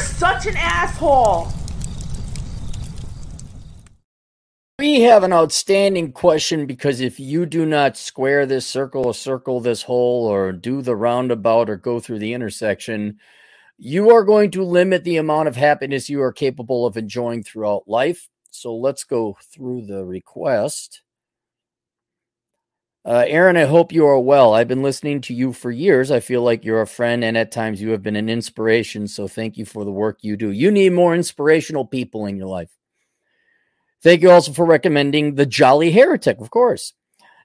such an asshole. We have an outstanding question because if you do not square this circle or circle this hole or do the roundabout or go through the intersection, you are going to limit the amount of happiness you are capable of enjoying throughout life. So let's go through the request. Uh, Aaron, I hope you are well. I've been listening to you for years. I feel like you're a friend, and at times you have been an inspiration. So thank you for the work you do. You need more inspirational people in your life. Thank you also for recommending The Jolly Heretic, of course.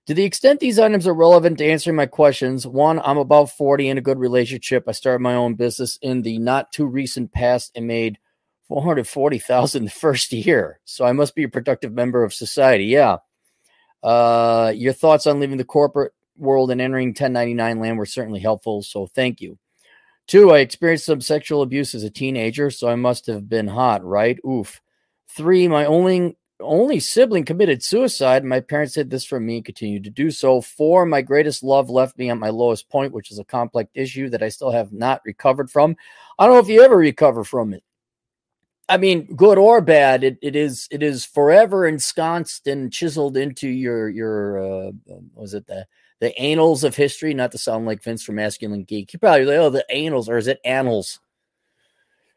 To the extent these items are relevant to answering my questions, one, I'm about 40 in a good relationship. I started my own business in the not too recent past and made 440,000 the first year. So I must be a productive member of society. Yeah. Uh, your thoughts on leaving the corporate world and entering 1099 land were certainly helpful. So thank you. Two, I experienced some sexual abuse as a teenager, so I must have been hot, right? Oof. Three, my only only sibling committed suicide. My parents did this for me and continued to do so. Four, my greatest love left me at my lowest point, which is a complex issue that I still have not recovered from. I don't know if you ever recover from it. I mean, good or bad, it, it is it is forever ensconced and chiseled into your your uh, was it the the annals of history? Not to sound like Vince from Masculine Geek. You probably like, oh the annals or is it annals?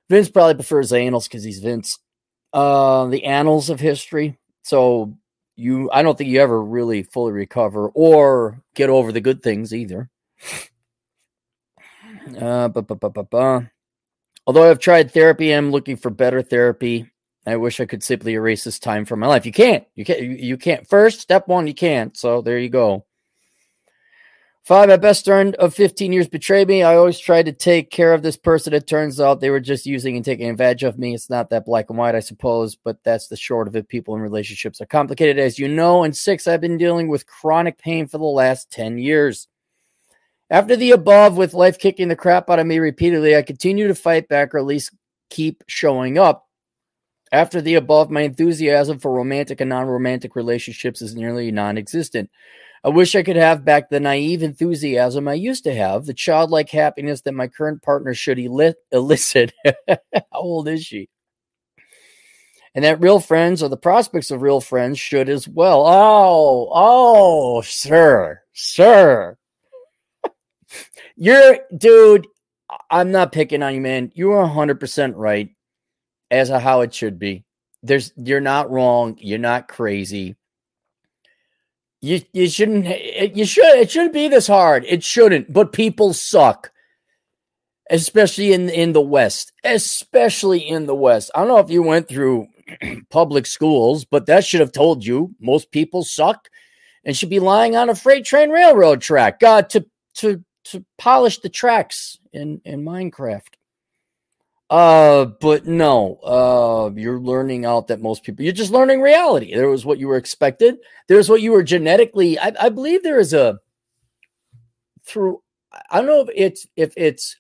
Vince probably prefers annals because he's Vince uh, the annals of history. So you, I don't think you ever really fully recover or get over the good things either. Uh. Although I've tried therapy, I'm looking for better therapy. I wish I could simply erase this time from my life. You can't. You can't. You, can't. First, step one, you can't. So there you go. Five, my best friend of 15 years betrayed me. I always tried to take care of this person. It turns out they were just using and taking advantage of me. It's not that black and white, I suppose, but that's the short of it. People in relationships are complicated, as you know. And six, I've been dealing with chronic pain for the last 10 years. After the above, with life kicking the crap out of me repeatedly, I continue to fight back or at least keep showing up. After the above, my enthusiasm for romantic and non romantic relationships is nearly non existent. I wish I could have back the naive enthusiasm I used to have, the childlike happiness that my current partner should elicit. How old is she? And that real friends or the prospects of real friends should as well. Oh, oh, sir, sir. You're, dude, I'm not picking on you, man. You are 100% right as to how it should be. There's, you're not wrong. You're not crazy you you shouldn't you should it shouldn't be this hard. It shouldn't, but people suck. Especially in in the West. Especially in the West. I don't know if you went through public schools, but that should have told you most people suck and should be lying on a freight train railroad track uh, to to to polish the tracks in in Minecraft. Uh, but no, uh, you're learning out that most people, you're just learning reality. There was what you were expected. There's what you were genetically. I, I believe there is a through. I don't know if it's if it's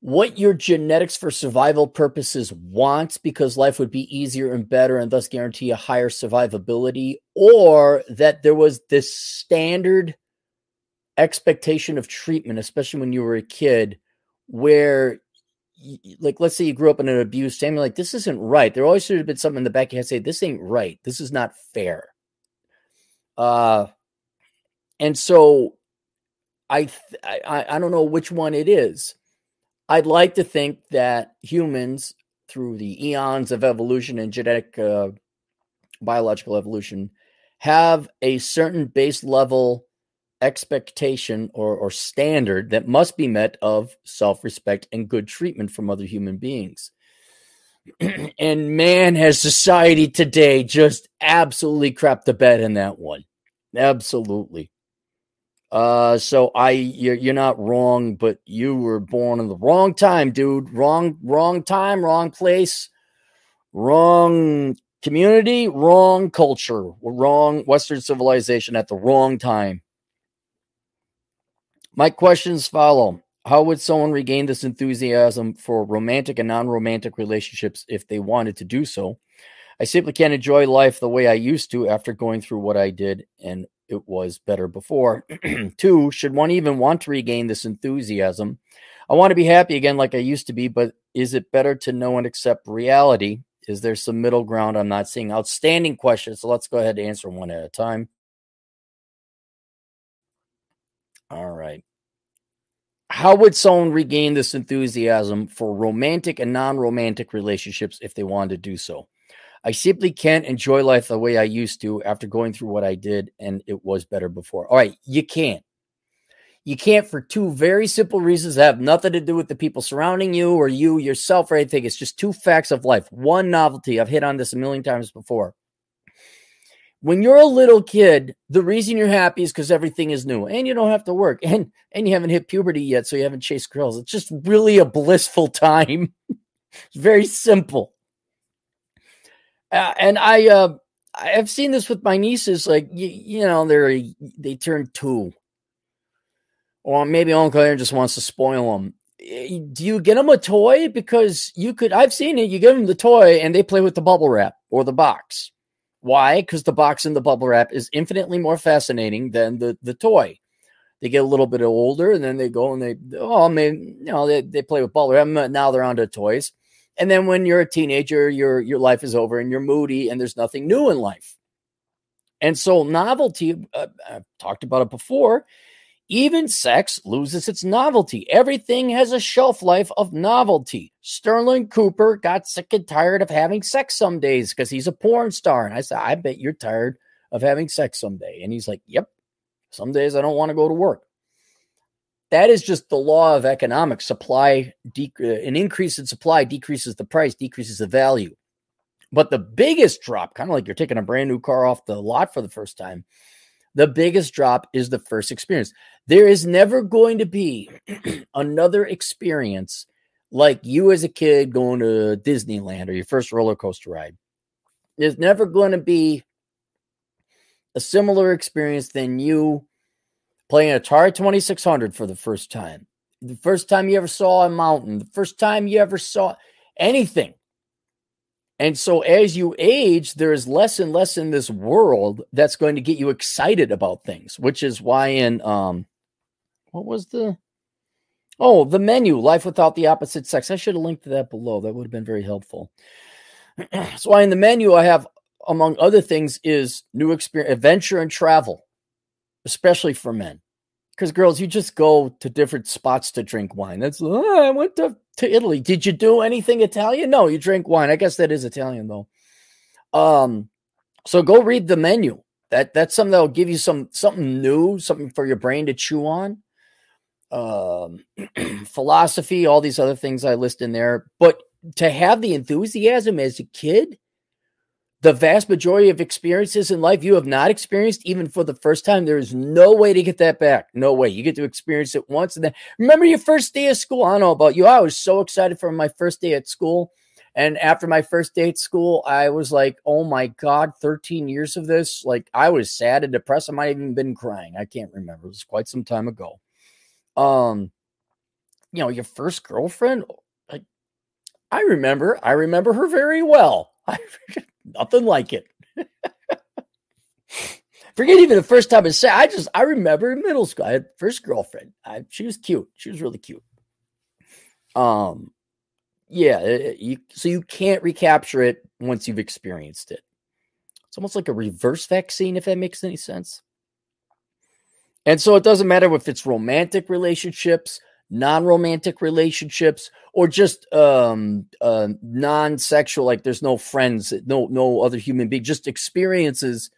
what your genetics for survival purposes wants because life would be easier and better and thus guarantee a higher survivability, or that there was this standard expectation of treatment, especially when you were a kid, where like let's say you grew up in an abused family, like this isn't right. There always should have been something in the back of your head say, This ain't right. This is not fair. Uh and so I, I I don't know which one it is. I'd like to think that humans, through the eons of evolution and genetic uh, biological evolution, have a certain base level expectation or, or standard that must be met of self respect and good treatment from other human beings. and man, has society today just absolutely crapped the bed in that one. Absolutely. Uh, so I, you're, you're not wrong, but you were born in the wrong time, dude. Wrong, wrong time, wrong place, wrong community, wrong culture, wrong Western civilization at the wrong time. My questions follow. How would someone regain this enthusiasm for romantic and non romantic relationships if they wanted to do so? I simply can't enjoy life the way I used to after going through what I did, and it was better before. Two, should one even want to regain this enthusiasm? I want to be happy again like I used to be, but is it better to know and accept reality? Is there some middle ground I'm not seeing? Outstanding question. So let's go ahead and answer one at a time. All right. How would someone regain this enthusiasm for romantic and non romantic relationships if they wanted to do so? I simply can't enjoy life the way I used to after going through what I did, and it was better before. All right, you can't. You can't for two very simple reasons that have nothing to do with the people surrounding you or you yourself or anything. It's just two facts of life. One novelty. I've hit on this a million times before. When you're a little kid, the reason you're happy is because everything is new and you don't have to work and and you haven't hit puberty yet, so you haven't chased girls. It's just really a blissful time. it's very simple. Uh, and I uh I've seen this with my nieces. Like you, you know, they're they turn two or maybe Uncle Aaron just wants to spoil them. Eh, do you get them a toy? Because you could, I've seen it. You give them the toy and they play with the bubble wrap or the box. Why? Because the box and the bubble wrap is infinitely more fascinating than the, the toy. They get a little bit older and then they go and they, oh, I mean, you know, they, they play with bubble wrap. Now they're onto toys. And then when you're a teenager, your, your life is over and you're moody and there's nothing new in life. And so novelty, uh, I've talked about it before, even sex loses its novelty. Everything has a shelf life of novelty. Sterling Cooper got sick and tired of having sex some days because he's a porn star. And I said, I bet you're tired of having sex someday. And he's like, Yep, some days I don't want to go to work. That is just the law of economics. Supply, de- uh, an increase in supply decreases the price, decreases the value. But the biggest drop, kind of like you're taking a brand new car off the lot for the first time, the biggest drop is the first experience. There is never going to be another experience like you as a kid going to Disneyland or your first roller coaster ride. There's never going to be a similar experience than you playing Atari 2600 for the first time. The first time you ever saw a mountain, the first time you ever saw anything. And so as you age, there is less and less in this world that's going to get you excited about things, which is why in um what was the oh the menu life without the opposite sex. I should have linked to that below. That would have been very helpful. So why in the menu i have among other things is new experience adventure and travel especially for men because girls you just go to different spots to drink wine. That's oh, i went to, to italy. Did you do anything italian? No you drink wine. I guess that is italian though. Um so go read the menu. That that's something that'll give you some something new something for your brain to chew on. Um, philosophy, all these other things I list in there. But to have the enthusiasm as a kid, the vast majority of experiences in life you have not experienced, even for the first time, there is no way to get that back. No way. You get to experience it once. And then remember your first day of school. I don't know about you. I was so excited for my first day at school. And after my first day at school, I was like, oh my God, 13 years of this. Like I was sad and depressed. I might have even been crying. I can't remember. It was quite some time ago um you know your first girlfriend like i remember i remember her very well I, nothing like it. Forget even the first time i said i just i remember in middle school i had first girlfriend. I, she was cute. She was really cute. Um yeah it, you, so you can't recapture it once you've experienced it. It's almost like a reverse vaccine if that makes any sense. And so it doesn't matter if it's romantic relationships, non-romantic relationships, or just um uh non-sexual, like there's no friends, no no other human being, just experiences.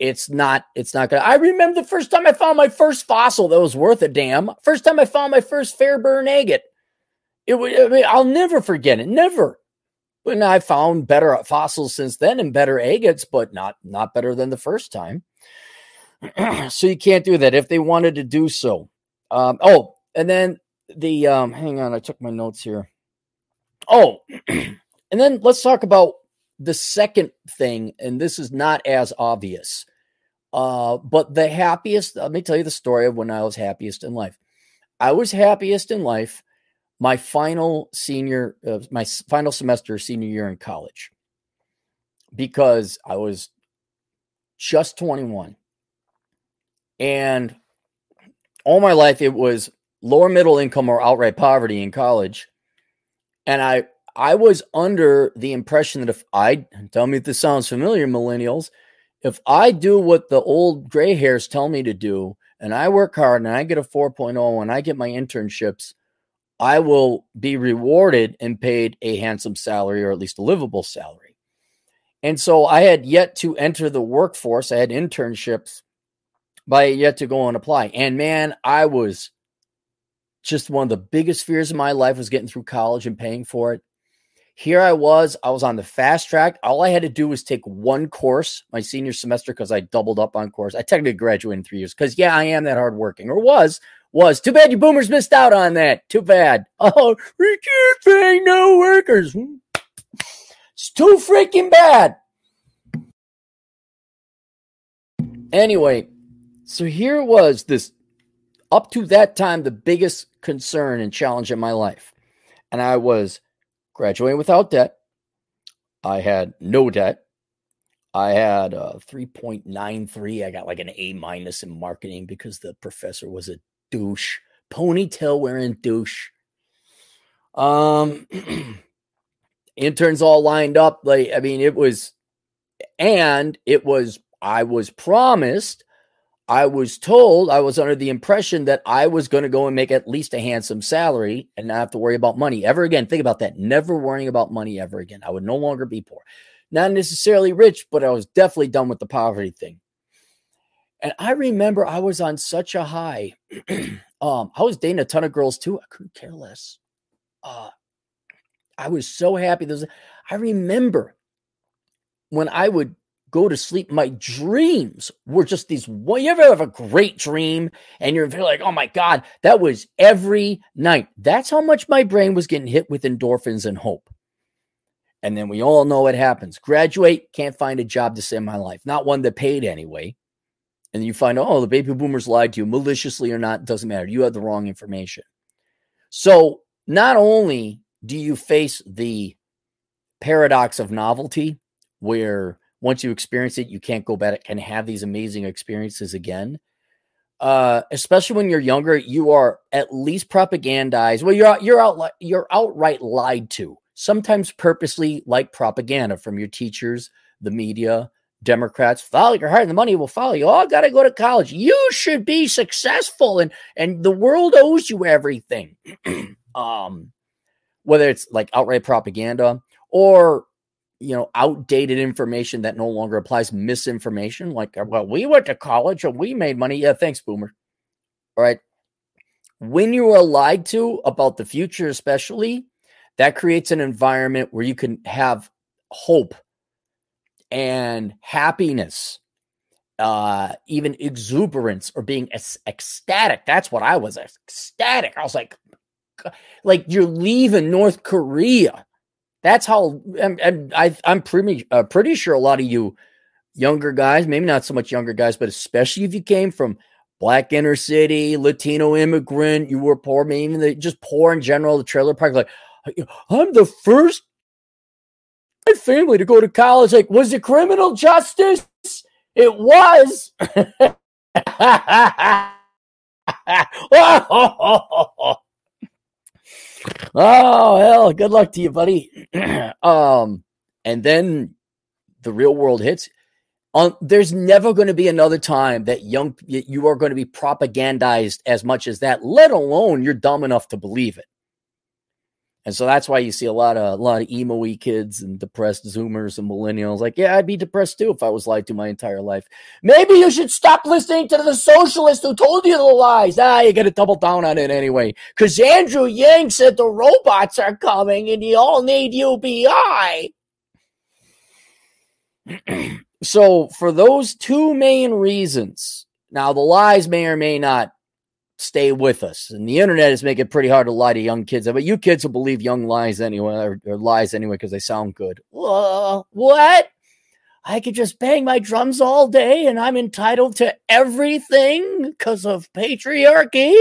It's not, it's not gonna. I remember the first time I found my first fossil that was worth a damn. First time I found my first Fairburn agate. It was I mean, I'll never forget it. Never. But I found better fossils since then and better agates, but not not better than the first time. so you can't do that if they wanted to do so. Um, oh, and then the um, hang on, I took my notes here. Oh, and then let's talk about the second thing, and this is not as obvious. Uh, but the happiest, let me tell you the story of when I was happiest in life. I was happiest in life my final senior, uh, my final semester, senior year in college, because I was just 21 and all my life, it was lower middle income or outright poverty in college. And I I was under the impression that if I tell me if this sounds familiar, millennials, if I do what the old gray hairs tell me to do, and I work hard and I get a 4.0 and I get my internships, I will be rewarded and paid a handsome salary or at least a livable salary. And so I had yet to enter the workforce. I had internships, but I had yet to go and apply. And man, I was just one of the biggest fears of my life was getting through college and paying for it. Here I was, I was on the fast track. All I had to do was take one course my senior semester because I doubled up on course. I technically graduated in three years because, yeah, I am that hardworking or was. Was too bad you boomers missed out on that. Too bad. Oh, we can't pay no workers. It's too freaking bad. Anyway, so here was this up to that time the biggest concern and challenge in my life. And I was graduating without debt. I had no debt. I had a 3.93. I got like an A minus in marketing because the professor was a douche, ponytail wearing douche. Um, interns all lined up. Like, I mean, it was, and it was, I was promised I was told, I was under the impression that I was going to go and make at least a handsome salary and not have to worry about money ever again. Think about that. Never worrying about money ever again. I would no longer be poor. Not necessarily rich, but I was definitely done with the poverty thing. And I remember I was on such a high. um, I was dating a ton of girls too. I couldn't care less. Uh, I was so happy. There's, I remember when I would go to sleep, my dreams were just these. You ever have a great dream and you're like, oh my God, that was every night. That's how much my brain was getting hit with endorphins and hope. And then we all know what happens. Graduate, can't find a job to save my life, not one that paid anyway. And you find, oh, the baby boomers lied to you, maliciously or not, doesn't matter. You had the wrong information. So not only do you face the paradox of novelty, where once you experience it, you can't go back and have these amazing experiences again. Uh, especially when you're younger, you are at least propagandized. Well, you're you're out you're outright lied to, sometimes purposely, like propaganda from your teachers, the media, Democrats. Follow your heart, and the money will follow you. Oh, I got to go to college. You should be successful, and and the world owes you everything. um, whether it's like outright propaganda or you know, outdated information that no longer applies, misinformation, like, uh, well, we went to college and we made money. Yeah, thanks, boomer. All right. When you are lied to about the future, especially, that creates an environment where you can have hope and happiness, uh, even exuberance or being ecstatic. That's what I was ecstatic. I was like, like you're leaving North Korea that's how and, and I, I'm pretty uh, pretty sure a lot of you younger guys, maybe not so much younger guys, but especially if you came from black inner city, Latino immigrant, you were poor, maybe the, just poor in general, the trailer park, like I'm the first family to go to college. Like, was it criminal justice? It was. oh hell, good luck to you, buddy. um, and then the real world hits. Um, there's never going to be another time that young you are going to be propagandized as much as that. Let alone you're dumb enough to believe it. And so that's why you see a lot of a lot of emo kids and depressed Zoomers and millennials. Like, yeah, I'd be depressed too if I was lied to my entire life. Maybe you should stop listening to the socialist who told you the lies. Ah, you got to double down on it anyway. Because Andrew Yang said the robots are coming and you all need UBI. so, for those two main reasons, now the lies may or may not stay with us. And the internet is making it pretty hard to lie to young kids. But you kids will believe young lies anyway, or, or lies anyway, because they sound good. What? I could just bang my drums all day and I'm entitled to everything because of patriarchy?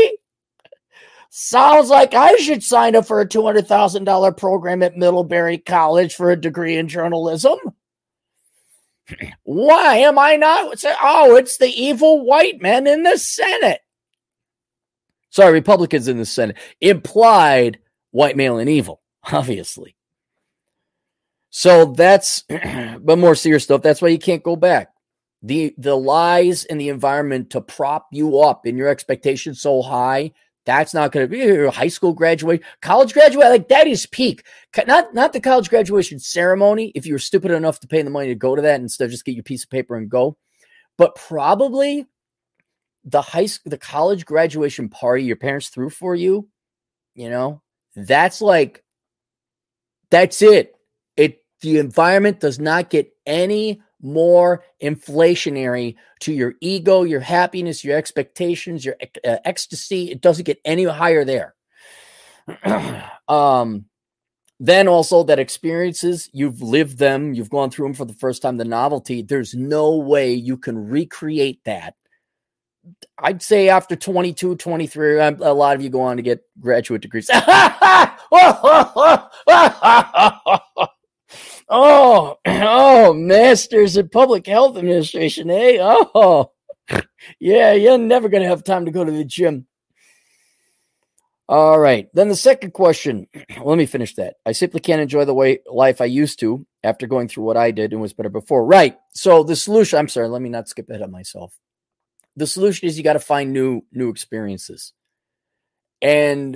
Sounds like I should sign up for a $200,000 program at Middlebury College for a degree in journalism. Why am I not? Oh, it's the evil white men in the Senate. Sorry, Republicans in the Senate implied white male and evil, obviously. So that's, but more serious stuff. That's why you can't go back. The the lies in the environment to prop you up in your expectations so high that's not going to be your high school graduate, college graduate. Like that is peak. Not not the college graduation ceremony. If you were stupid enough to pay the money to go to that instead of just get your piece of paper and go, but probably the high school, the college graduation party your parents threw for you. You know, that's like that's it. It the environment does not get any more inflationary to your ego, your happiness, your expectations, your uh, ecstasy. It doesn't get any higher there. um, then also that experiences, you've lived them, you've gone through them for the first time, the novelty, there's no way you can recreate that. I'd say after 22, 23, a lot of you go on to get graduate degrees. Oh, oh, masters of public health administration, eh? Oh, yeah, you're never going to have time to go to the gym. All right. Then the second question. Let me finish that. I simply can't enjoy the way life I used to after going through what I did and was better before. Right. So the solution, I'm sorry, let me not skip ahead of myself. The solution is you got to find new new experiences. And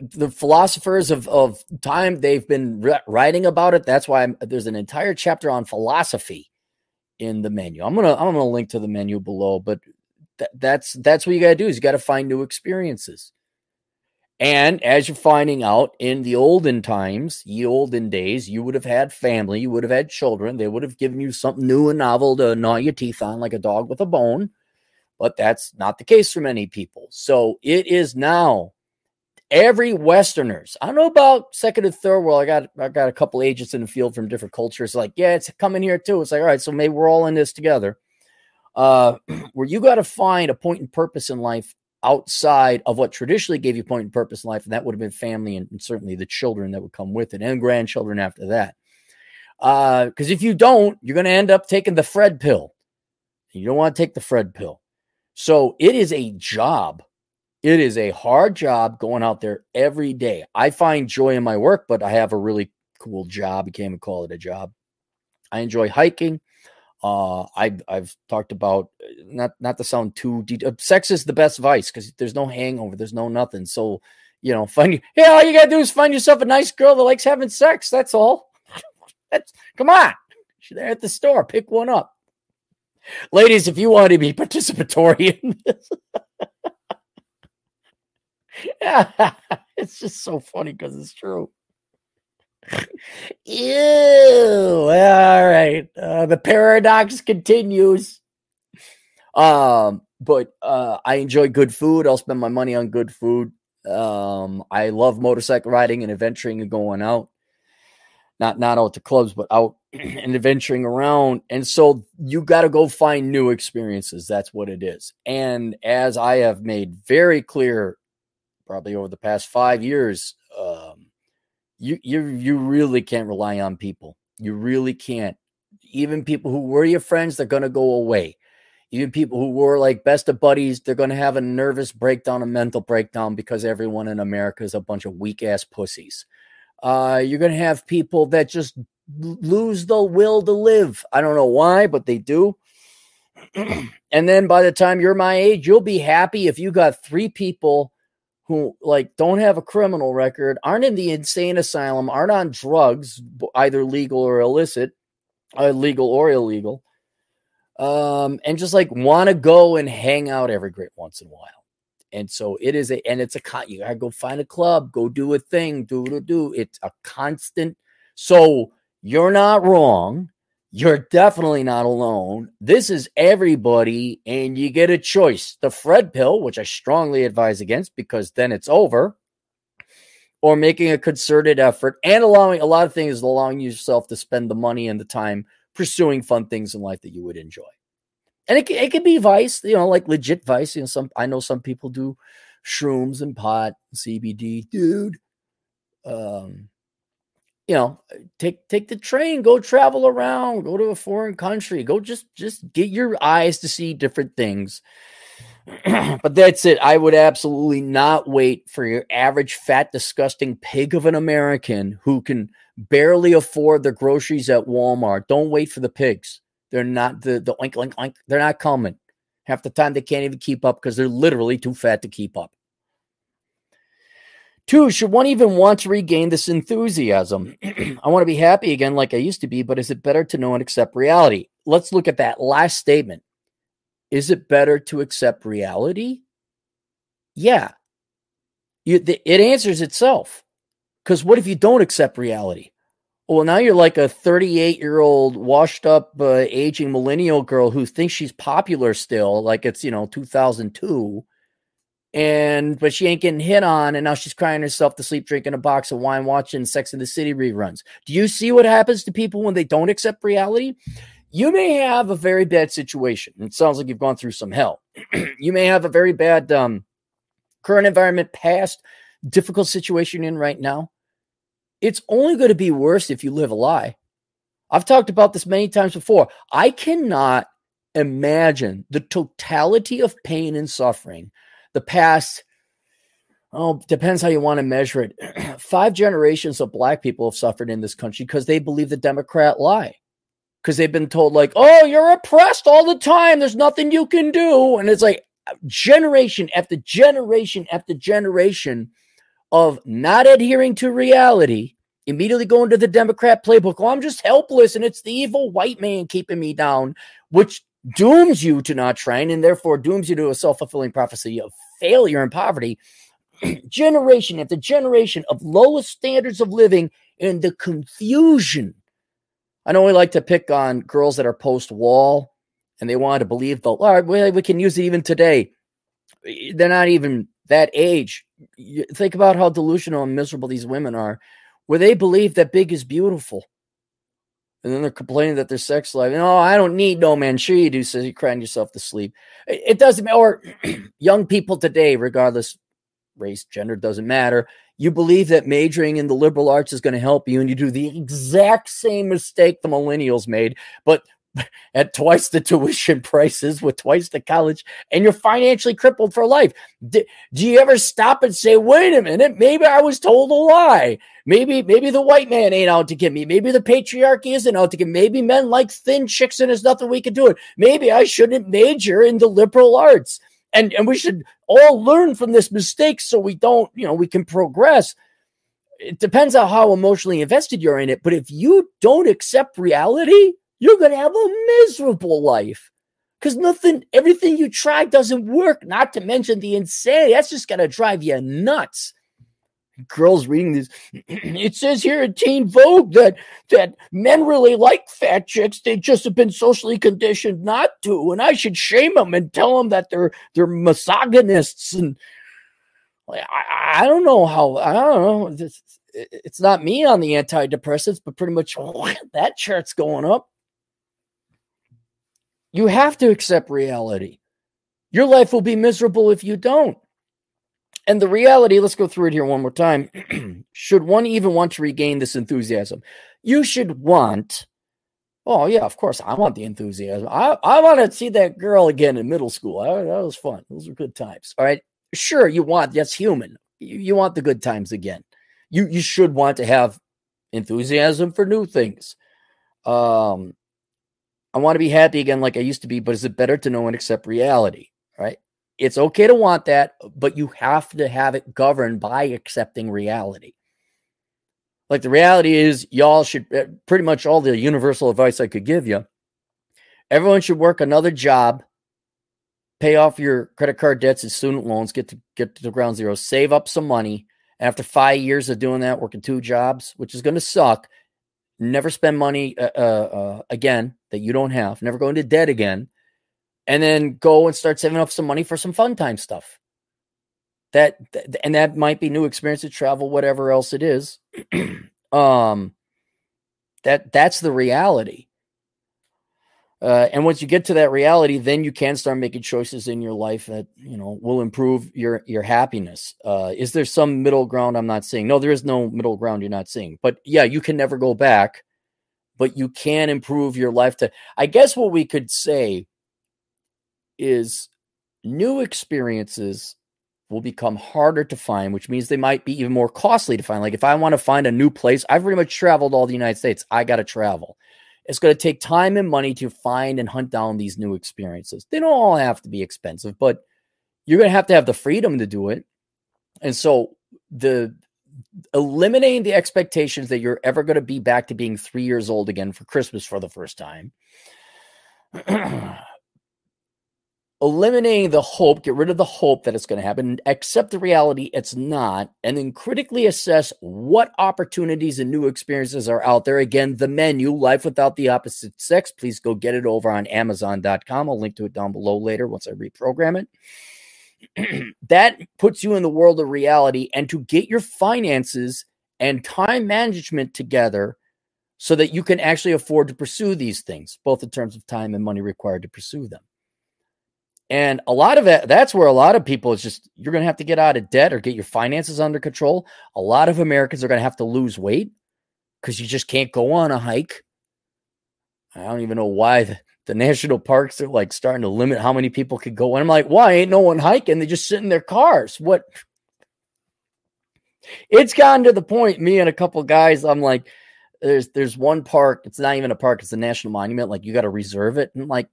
the philosophers of, of time they've been writing about it. That's why I'm, there's an entire chapter on philosophy in the menu. I'm gonna i'm gonna link to the menu below but th- that's that's what you gotta do is you gotta find new experiences. And as you're finding out in the olden times the olden days you would have had family you would have had children they would have given you something new and novel to gnaw your teeth on like a dog with a bone but that's not the case for many people so it is now every Westerners. I don't know about second and third world. I got I got a couple agents in the field from different cultures. Like, yeah, it's coming here too. It's like, all right, so maybe we're all in this together. Uh, where you got to find a point and purpose in life outside of what traditionally gave you point and purpose in life, and that would have been family and, and certainly the children that would come with it and grandchildren after that. Because uh, if you don't, you're going to end up taking the Fred pill. You don't want to take the Fred pill. So it is a job it is a hard job going out there every day. I find joy in my work, but I have a really cool job. You can't even call it a job. I enjoy hiking. Uh, I've I've talked about not not to sound too deep. Uh, sex is the best vice because there's no hangover, there's no nothing. So you know, find yeah, all you gotta do is find yourself a nice girl that likes having sex. That's all. That's come on. She's there at the store. Pick one up. Ladies, if you want to be participatory in this, it's just so funny because it's true. Ew. All right. Uh, the paradox continues. Um, but uh, I enjoy good food. I'll spend my money on good food. Um, I love motorcycle riding and adventuring and going out. Not not out to clubs, but out and adventuring around. And so you got to go find new experiences. That's what it is. And as I have made very clear probably over the past five years, um, you you you really can't rely on people. You really can't. Even people who were your friends, they're gonna go away. Even people who were like best of buddies, they're gonna have a nervous breakdown, a mental breakdown because everyone in America is a bunch of weak ass pussies. Uh, you're gonna have people that just lose the will to live. I don't know why, but they do. and then by the time you're my age, you'll be happy if you got three people who like don't have a criminal record, aren't in the insane asylum, aren't on drugs, either legal or illicit, uh, legal or illegal, um, and just like want to go and hang out every great once in a while. And so it is a, and it's a con. You gotta go find a club, go do a thing, do do do. It's a constant. So you're not wrong you're definitely not alone. This is everybody, and you get a choice the Fred pill, which I strongly advise against because then it's over, or making a concerted effort and allowing a lot of things, allowing yourself to spend the money and the time pursuing fun things in life that you would enjoy. And it, it can be vice, you know, like legit vice. You know, some I know some people do shrooms and pot, CBD, dude. Um, you know take take the train go travel around go to a foreign country go just just get your eyes to see different things but that's it. I would absolutely not wait for your average fat, disgusting pig of an American who can barely afford the groceries at Walmart. Don't wait for the pigs. They're not the the oink oink oink. They're not coming. Half the time they can't even keep up because they're literally too fat to keep up. Two, should one even want to regain this enthusiasm? I want to be happy again like I used to be, but is it better to know and accept reality? Let's look at that last statement. Is it better to accept reality? Yeah. You, the, it answers itself. Because what if you don't accept reality? Well, now you're like a 38 year old washed up uh, aging millennial girl who thinks she's popular still, like it's, you know, 2002 and but she ain't getting hit on and now she's crying herself to sleep drinking a box of wine watching sex in the city reruns. Do you see what happens to people when they don't accept reality? You may have a very bad situation. It sounds like you've gone through some hell. You may have a very bad um, current environment past difficult situation in right now it's only going to be worse if you live a lie. I've talked about this many times before. I cannot imagine the totality of pain and suffering the past oh depends how you want to measure it. Five generations of black people have suffered in this country because they believe the democrat lie. Because they've been told like oh you're oppressed all the time. There's nothing you can do. And it's like uh, generation after generation after generation of not adhering to reality immediately going to the democrat playbook oh i'm just helpless and it's the evil white man keeping me down which dooms you to not train and therefore dooms you to a self-fulfilling prophecy of failure and poverty, generation after generation of lowest standards of living and the confusion. I know we like to pick on girls that are post wall and they want to believe the, all right, well, we can use it even today. They're not even that age. You think about how delusional and miserable these women are, where they believe that big is beautiful. And then they're complaining that their sex life. No, oh, I don't need no man. Sure you do. Says you're crying yourself to sleep. It doesn't matter. Or young people today, regardless race, gender, doesn't matter. You believe that majoring in the liberal arts is going to help you, and you do the exact same mistake the millennials made, but at twice the tuition prices with twice the college and you're financially crippled for life. Do, do, you ever stop and say, wait a minute, maybe I was told a lie. Maybe, maybe the white man ain't out to get me. Maybe the patriarchy isn't out to get me. Maybe men like thin chicks and there's nothing we can do it. Maybe I shouldn't major in the liberal arts. And, and we should all learn from this mistake so we don't, you know, we can progress. It depends on how emotionally invested you're in it. But if you don't accept reality, you're going to have a miserable life because nothing, everything you try doesn't work, not to mention the insanity. That's just going to drive you nuts. Girls reading this, it says here in Teen Vogue that that men really like fat chicks. They just have been socially conditioned not to, and I should shame them and tell them that they're they're misogynists. And I, I don't know how I don't know. It's not me on the antidepressants, but pretty much that chart's going up. You have to accept reality. Your life will be miserable if you don't. And the reality, let's go through it here one more time. should one even want to regain this enthusiasm? You should want, oh, yeah, of course, I want the enthusiasm. I, I want to see that girl again in middle school. I, that was fun. Those were good times. All right. Sure, you want, that's human. You, you want the good times again. You, you should want to have enthusiasm for new things. Um, I want to be happy again like I used to be, but is it better to know and accept reality? Right? It's okay to want that, but you have to have it governed by accepting reality. Like the reality is, y'all should eh, pretty much all the universal advice I could give you. Everyone should work another job, pay off your credit card debts and student loans, get to get to ground zero, save up some money. After five years of doing that, working two jobs, which is going to suck, never spend money uh, uh, uh, again that you don't have, never go into debt again, and then go and start saving up some money for some fun time stuff. That and that might be new experiences, travel, whatever else it is. um, that that's the reality. Uh, and once you get to that reality, then you can start making choices in your life that you know will improve your your happiness. Uh, is there some middle ground? I'm not saying no. There is no middle ground. You're not seeing, but yeah, you can never go back, but you can improve your life. To I guess what we could say is new experiences will become harder to find, which means they might be even more costly to find. Like if I want to find a new place, I've pretty much traveled all the United States. I got to travel. It's going to take time and money to find and hunt down these new experiences. They don't all have to be expensive, but you're going to have to have the freedom to do it. And so the eliminating the expectations that you're ever going to be back to being 3 years old again for Christmas for the first time eliminating the hope, get rid of the hope that it's going to happen, accept the reality it's not, and then critically assess what opportunities and new experiences are out there. Again, the menu, Life Without the Opposite Sex, please go get it over on Amazon.com. I'll link to it down below later once I reprogram it. that puts you in the world of reality and to get your finances and time management together so that you can actually afford to pursue these things, both in terms of time and money required to pursue them. And a lot of it, that's where a lot of people is just, you're going to have to get out of debt or get your finances under control. A lot of Americans are going to have to lose weight because you just can't go on a hike. I don't even know why the, the, national parks are like starting to limit how many people could go. And I'm like, why ain't no one hiking? They just sit in their cars. What? It's gotten to the point, me and a couple guys, I'm like, there's there's one park, it's not even a park, it's a national monument. Like you got to reserve it. And like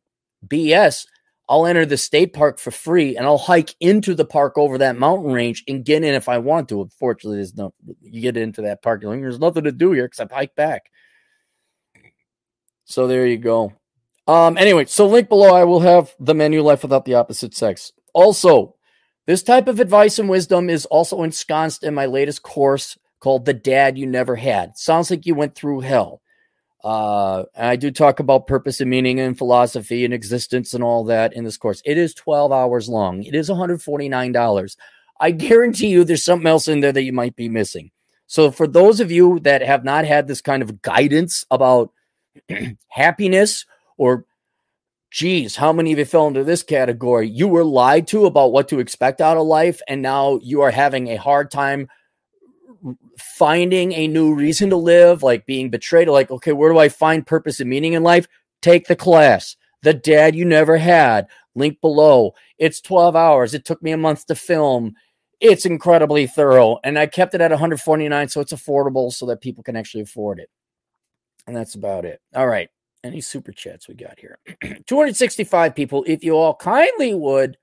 BS. I'll enter the state park for free and I'll hike into the park over that mountain range and get in if I want to. Unfortunately, there's no you get into that park, like, there's nothing to do here except hike back. So there you go. Um, anyway, so link below, I will have the menu life without the opposite sex. Also, this type of advice and wisdom is also ensconced in my latest course called The Dad You Never Had. Sounds like you went through hell. Uh, I do talk about purpose and meaning and philosophy and existence and all that in this course. It is 12 hours long. It is $149. I guarantee you there's something else in there that you might be missing. So for those of you that have not had this kind of guidance about happiness or geez, how many of you fell into this category? You were lied to about what to expect out of life, and now you are having a hard time finding a new reason to live, like being betrayed, like, okay, where do I find purpose and meaning in life? Take the class. The Dad You Never Had. Link below. It's 12 hours. It took me a month to film. It's incredibly thorough. And I kept it at 149 so it's affordable so that people can actually afford it. And that's about it. All right. Any super chats we got here? 265 people. If you all kindly would,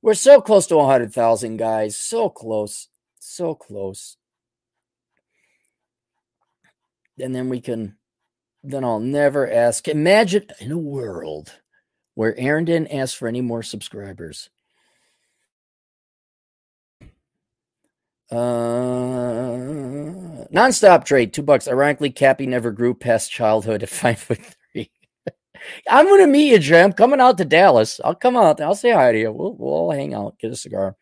we're so close to 100,000 guys. So close. So close and then we can then I'll never ask. Imagine in a world where Aaron didn't ask for any more subscribers. Uh, nonstop trade, two bucks. Ironically, Cappy never grew past childhood at five foot three. I'm gonna meet you, Jay. I'm coming out to Dallas. I'll come out. I'll say hi to you. We'll we'll all hang out, get a cigar.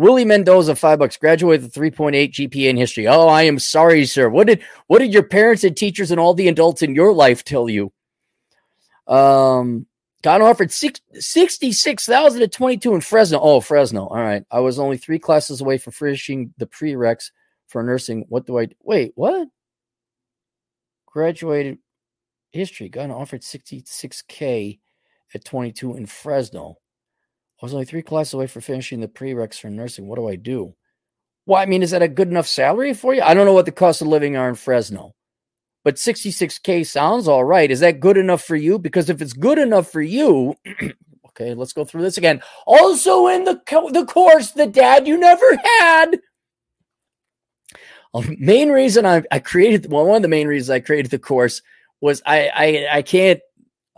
Willie Mendoza, five bucks, graduated with a 3.8 GPA in history. Oh, I am sorry, sir. What did what did your parents and teachers and all the adults in your life tell you? Um, got offered six, 66,000 at 22 in Fresno. Oh, Fresno. All right. I was only three classes away from finishing the prereqs for nursing. What do I wait? What? Graduated history. Got offered 66K at 22 in Fresno. I was only three classes away from finishing the prereqs for nursing. What do I do? Well, I mean, is that a good enough salary for you? I don't know what the cost of living are in Fresno, but 66K sounds all right. Is that good enough for you? Because if it's good enough for you, okay, let's go through this again. Also in the, co- the course, the dad you never had. A main reason I, I created, well, one of the main reasons I created the course was I, I, I can't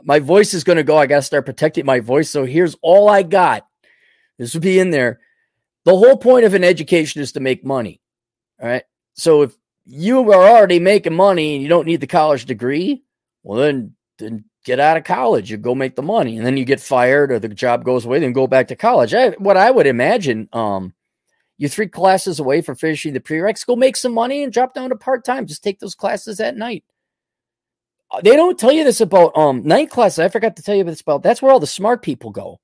my voice is going to go. I got to start protecting my voice. So here's all I got. This will be in there. The whole point of an education is to make money. All right. So if you are already making money and you don't need the college degree, well, then, then get out of college. You go make the money and then you get fired or the job goes away, then go back to college. I, what I would imagine, um, you three classes away from finishing the prereqs, go make some money and drop down to part time. Just take those classes at night. They don't tell you this about um night class. I forgot to tell you about this about. That's where all the smart people go.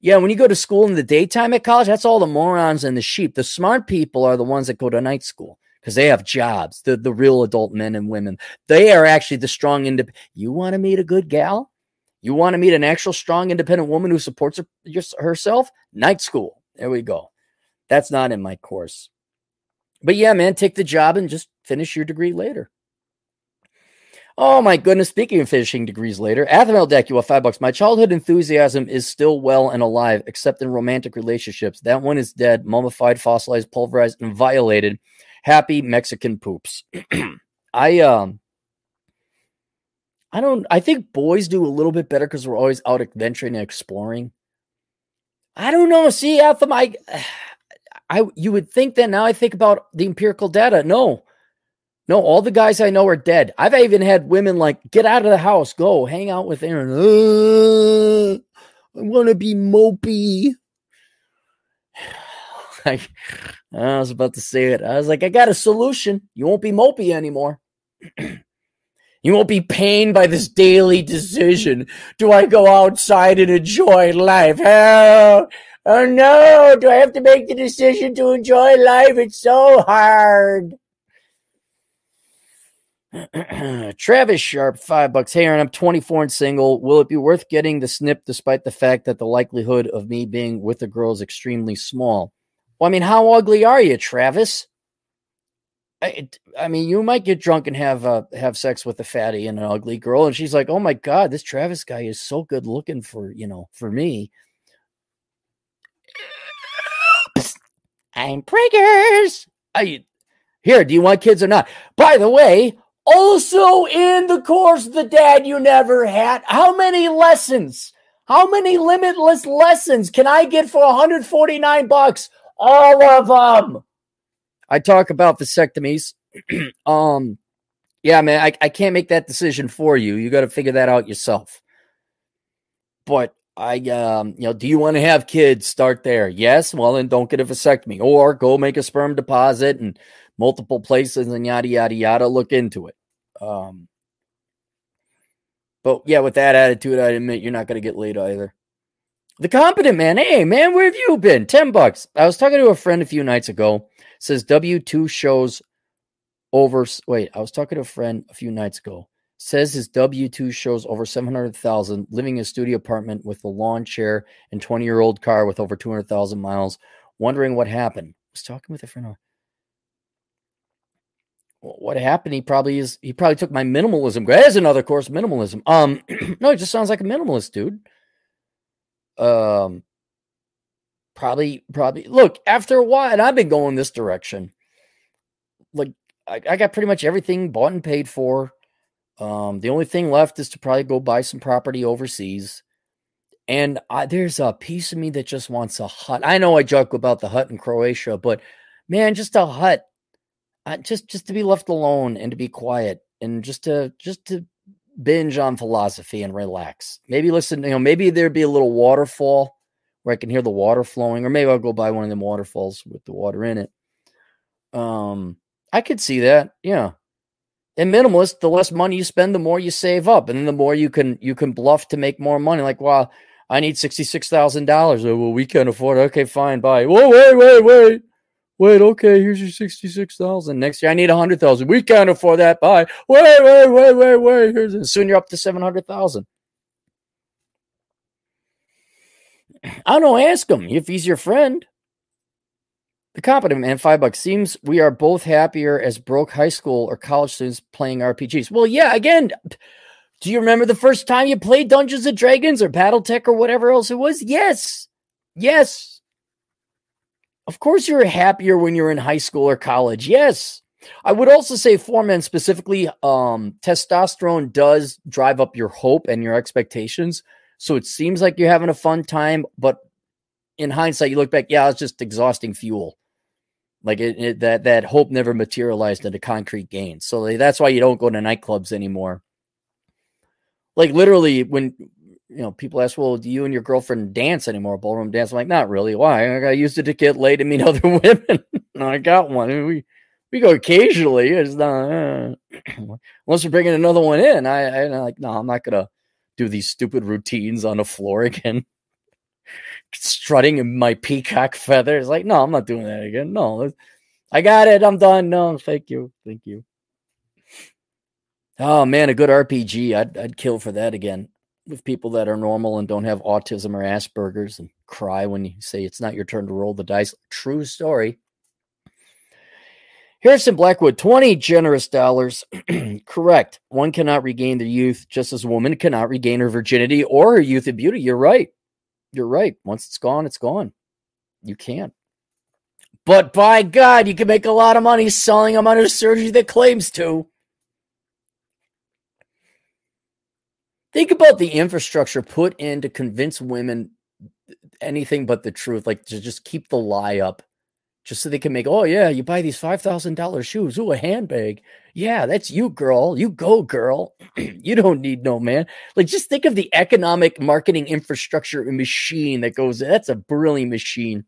Yeah, when you go to school in the daytime at college, that's all the morons and the sheep. The smart people are the ones that go to night school because they have jobs. The the real adult men and women. They are actually the strong independent. You want to meet a good gal? You want to meet an actual strong, independent woman who supports her, herself? Night school. There we go. That's not in my course. But yeah, man, take the job and just finish your degree later. Oh my goodness! Speaking of finishing degrees later, Athmel deck you five bucks. My childhood enthusiasm is still well and alive, except in romantic relationships. That one is dead, mummified, fossilized, pulverized, and violated. Happy Mexican poops. I um, I don't. I think boys do a little bit better because we're always out adventuring and exploring. I don't know. See, Atham, I, I, you would think that now. I think about the empirical data. No, no, all the guys I know are dead. I've even had women like, get out of the house, go hang out with Aaron. Uh, I want to be mopey. I, I was about to say it. I was like, I got a solution. You won't be mopey anymore. you won't be pained by this daily decision. Do I go outside and enjoy life? Oh, oh no, do I have to make the decision to enjoy life? It's so hard. Travis Sharp, five bucks. Hey, Aaron, I'm 24 and single. Will it be worth getting the snip despite the fact that the likelihood of me being with a girl is extremely small? Well, I mean, how ugly are you, Travis? I, I mean, you might get drunk and have uh, have sex with a fatty and an ugly girl, and she's like, "Oh my god, this Travis guy is so good looking for you know for me." I'm priggers. I here. Do you want kids or not? By the way, also in the course, the dad you never had. How many lessons? How many limitless lessons can I get for 149 bucks? All of them. I talk about vasectomies. um, yeah, man, I, I can't make that decision for you. You got to figure that out yourself. But I, um, you know, do you want to have kids? Start there. Yes. Well, then don't get a vasectomy or go make a sperm deposit and multiple places and yada yada yada. Look into it. Um, but yeah, with that attitude, I admit you're not going to get laid either. The competent man, hey man, where have you been? Ten bucks. I was talking to a friend a few nights ago. Says W two shows over. Wait, I was talking to a friend a few nights ago. Says his W two shows over seven hundred thousand, living in a studio apartment with a lawn chair and twenty year old car with over two hundred thousand miles. Wondering what happened. I was talking with a friend what happened? He probably is. He probably took my minimalism. There's another course, minimalism. Um, no, it just sounds like a minimalist, dude. Um, probably, probably. Look, after a while, and I've been going this direction. Like, I, I got pretty much everything bought and paid for. Um, the only thing left is to probably go buy some property overseas. And I, there's a piece of me that just wants a hut. I know I joke about the hut in Croatia, but man, just a hut uh, just just to be left alone and to be quiet and just to just to binge on philosophy and relax. Maybe listen, you know, maybe there'd be a little waterfall where I can hear the water flowing, or maybe I'll go by one of them waterfalls with the water in it. Um, I could see that, yeah. And minimalist, the less money you spend, the more you save up, and the more you can you can bluff to make more money. Like, well, I need sixty six thousand dollars. Oh, well, we can't afford it. Okay, fine, bye. Whoa, wait, wait, wait. Wait, okay, here's your 66,000. Next year I need 100,000. We can't afford that. Bye. Wait, wait, wait, wait, wait. Here's it. Soon you're up to 700,000. I don't. Ask him if he's your friend. The competent man, five bucks. Seems we are both happier as broke high school or college students playing RPGs. Well, yeah, again, do you remember the first time you played Dungeons and Dragons or Battletech or whatever else it was? Yes. Yes. Of course, you're happier when you're in high school or college. Yes. I would also say for men specifically, um, testosterone does drive up your hope and your expectations. So it seems like you're having a fun time, but in hindsight, you look back, yeah, it's just exhausting fuel. Like it, it, that that hope never materialized into concrete gains. So that's why you don't go to nightclubs anymore. Like literally, when you know, people ask, well, do you and your girlfriend dance anymore? Ballroom dance? I'm like, not really. Why? I got used to get laid and meet other women. I got one. Mean, we we go occasionally. It's not uh, unless we're bringing another one in. I, I am like, no, I'm not gonna do these stupid routines on the floor again. Strutting in my peacock feathers. Like, no, I'm not doing that again. No, I got it. I'm done. No, thank you, thank you. Oh man, a good RPG. I'd I'd kill for that again. With people that are normal and don't have autism or Asperger's and cry when you say it's not your turn to roll the dice. True story. Harrison Blackwood, 20 generous dollars. Correct. One cannot regain their youth, just as a woman cannot regain her virginity or her youth and beauty. You're right. You're right. Once it's gone, it's gone. You can't. But by God, you can make a lot of money selling them under surgery that claims to. Think about the infrastructure put in to convince women anything but the truth, like to just keep the lie up, just so they can make, oh, yeah, you buy these $5,000 shoes. Ooh, a handbag. Yeah, that's you, girl. You go, girl. you don't need no man. Like, just think of the economic marketing infrastructure machine that goes, that's a brilliant machine.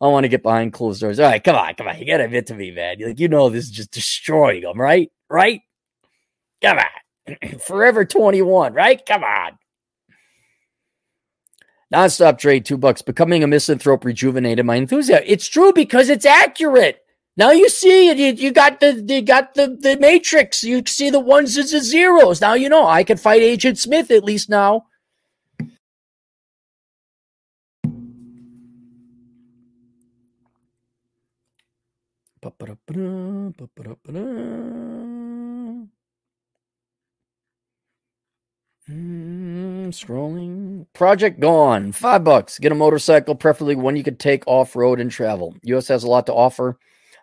I want to get behind closed doors. All right, come on, come on. You got to admit to me, man. Like, you know, this is just destroying them, right? Right? Come on. Forever 21, right? Come on. Nonstop trade, two bucks. Becoming a misanthrope rejuvenated my enthusiasm. It's true because it's accurate. Now you see it. You, you got the you got the the matrix. You see the ones and the zeros. Now you know I can fight Agent Smith at least now. Ba-ba-da-ba-da, ba-ba-da-ba-da. Scrolling. Project Gone. Five bucks. Get a motorcycle, preferably one you could take off road and travel. US has a lot to offer.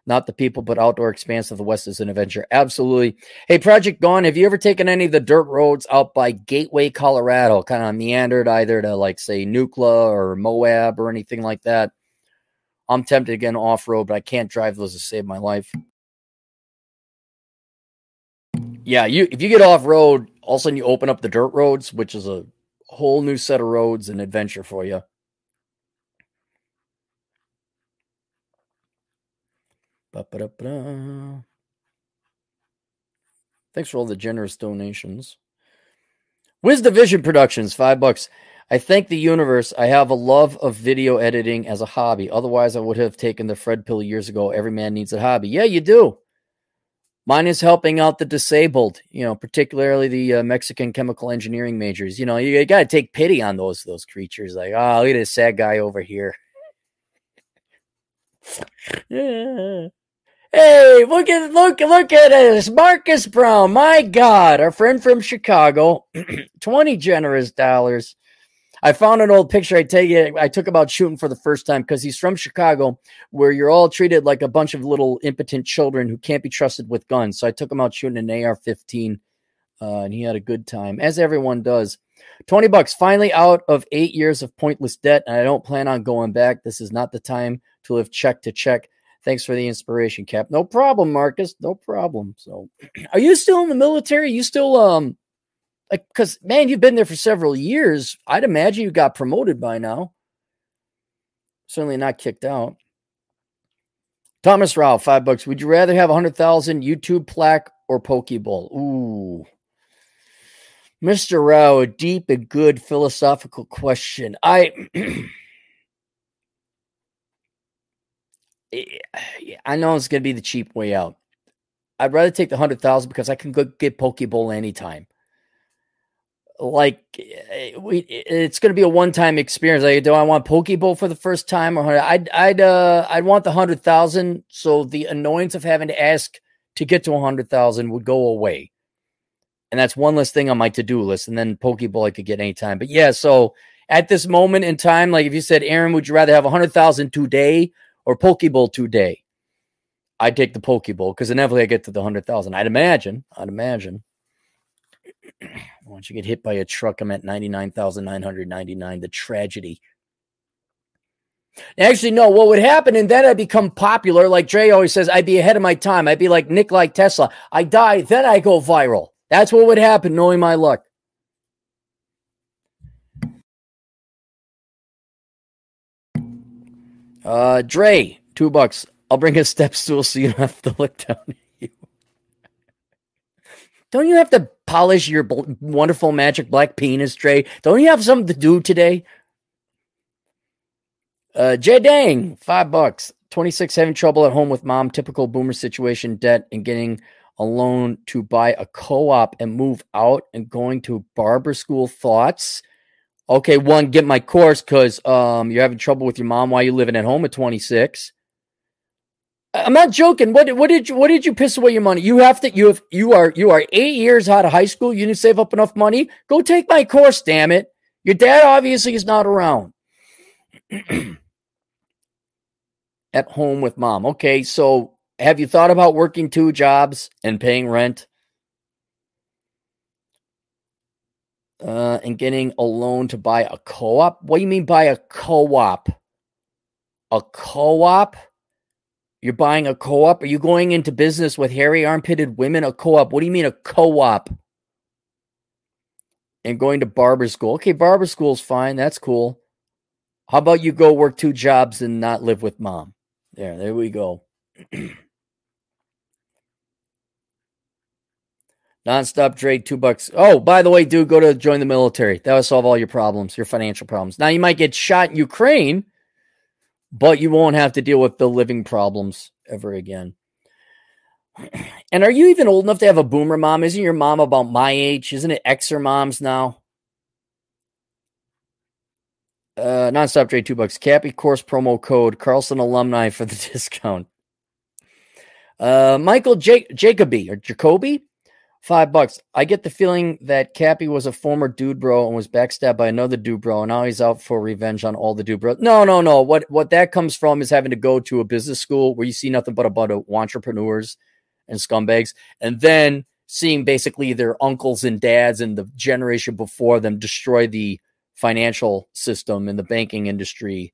Not the people, but outdoor expanse of the West is an adventure. Absolutely. Hey, Project Gone, have you ever taken any of the dirt roads out by Gateway, Colorado? Kind of meandered either to, like, say, Nucla or Moab or anything like that? I'm tempted get off road, but I can't drive those to save my life. Yeah, you if you get off road, all of a sudden you open up the dirt roads, which is a whole new set of roads and adventure for you. Ba-ba-da-ba-da. Thanks for all the generous donations. Wiz Division Productions, five bucks. I thank the universe. I have a love of video editing as a hobby. Otherwise, I would have taken the Fred pill years ago. Every man needs a hobby. Yeah, you do. Mine is helping out the disabled, you know, particularly the uh, Mexican chemical engineering majors. You know, you, you got to take pity on those those creatures. Like, oh, look at this sad guy over here. yeah. Hey, look at look look at this, Marcus Brown. My God, our friend from Chicago, twenty generous dollars. I found an old picture I take I took about shooting for the first time because he's from Chicago, where you're all treated like a bunch of little impotent children who can't be trusted with guns. So I took him out shooting an AR-15, uh, and he had a good time, as everyone does. Twenty bucks, finally out of eight years of pointless debt, and I don't plan on going back. This is not the time to live check to check. Thanks for the inspiration, Cap. No problem, Marcus. No problem. So, are you still in the military? You still um like, because man, you've been there for several years. I'd imagine you got promoted by now. Certainly not kicked out. Thomas Rao, five bucks. Would you rather have a hundred thousand YouTube plaque or Pokeball? Ooh. Mr. Rao, a deep and good philosophical question. I I know it's gonna be the cheap way out. I'd rather take the hundred thousand because I can go get Pokeball anytime like eh, we it's going to be a one-time experience. Like do i want pokeball for the first time or i'd i'd uh i'd want the 100000 so the annoyance of having to ask to get to a 100000 would go away. And that's one less thing on my to-do list and then pokeball i could get anytime. But yeah so at this moment in time like if you said aaron would you rather have a 100000 today or pokeball today? I'd take the pokeball because inevitably i get to the 100000 i'd imagine i'd imagine once you get hit by a truck, I'm at 99,999. The tragedy. Actually, no, what would happen? And then I become popular. Like Dre always says, I'd be ahead of my time. I'd be like Nick, like Tesla. I die, then I go viral. That's what would happen, knowing my luck. Uh, Dre, two bucks. I'll bring a step stool so you don't have to look down. Don't you have to polish your bl- wonderful magic black penis, Trey? Don't you have something to do today? Uh, Jay Dang, five bucks. 26 having trouble at home with mom. Typical boomer situation, debt, and getting a loan to buy a co-op and move out and going to barber school thoughts okay one get my course because um, you're having trouble with your mom while you're living at home at 26 i'm not joking what, what did you what did you piss away your money you have to you have you are you are eight years out of high school you didn't save up enough money go take my course damn it your dad obviously is not around at home with mom okay so have you thought about working two jobs and paying rent? Uh, and getting a loan to buy a co op? What do you mean by a co op? A co op? You're buying a co op? Are you going into business with hairy armpitted women? A co op? What do you mean a co op? And going to barber school. Okay, barber school's fine. That's cool. How about you go work two jobs and not live with mom? There, there we go. Nonstop trade, two bucks. Oh, by the way, dude, go to join the military. That will solve all your problems, your financial problems. Now you might get shot in Ukraine, but you won't have to deal with the living problems ever again. And are you even old enough to have a boomer mom? Isn't your mom about my age? Isn't it Xer moms now? Uh, nonstop trade, two bucks. Cappy course promo code Carlson alumni for the discount. Uh, Michael J- Jacoby or Jacoby Five bucks. I get the feeling that Cappy was a former dude bro and was backstabbed by another dude bro, and now he's out for revenge on all the dude bros. No, no, no. What what that comes from is having to go to a business school where you see nothing but a bunch of entrepreneurs and scumbags, and then seeing basically their uncles and dads and the generation before them destroy the financial system and the banking industry.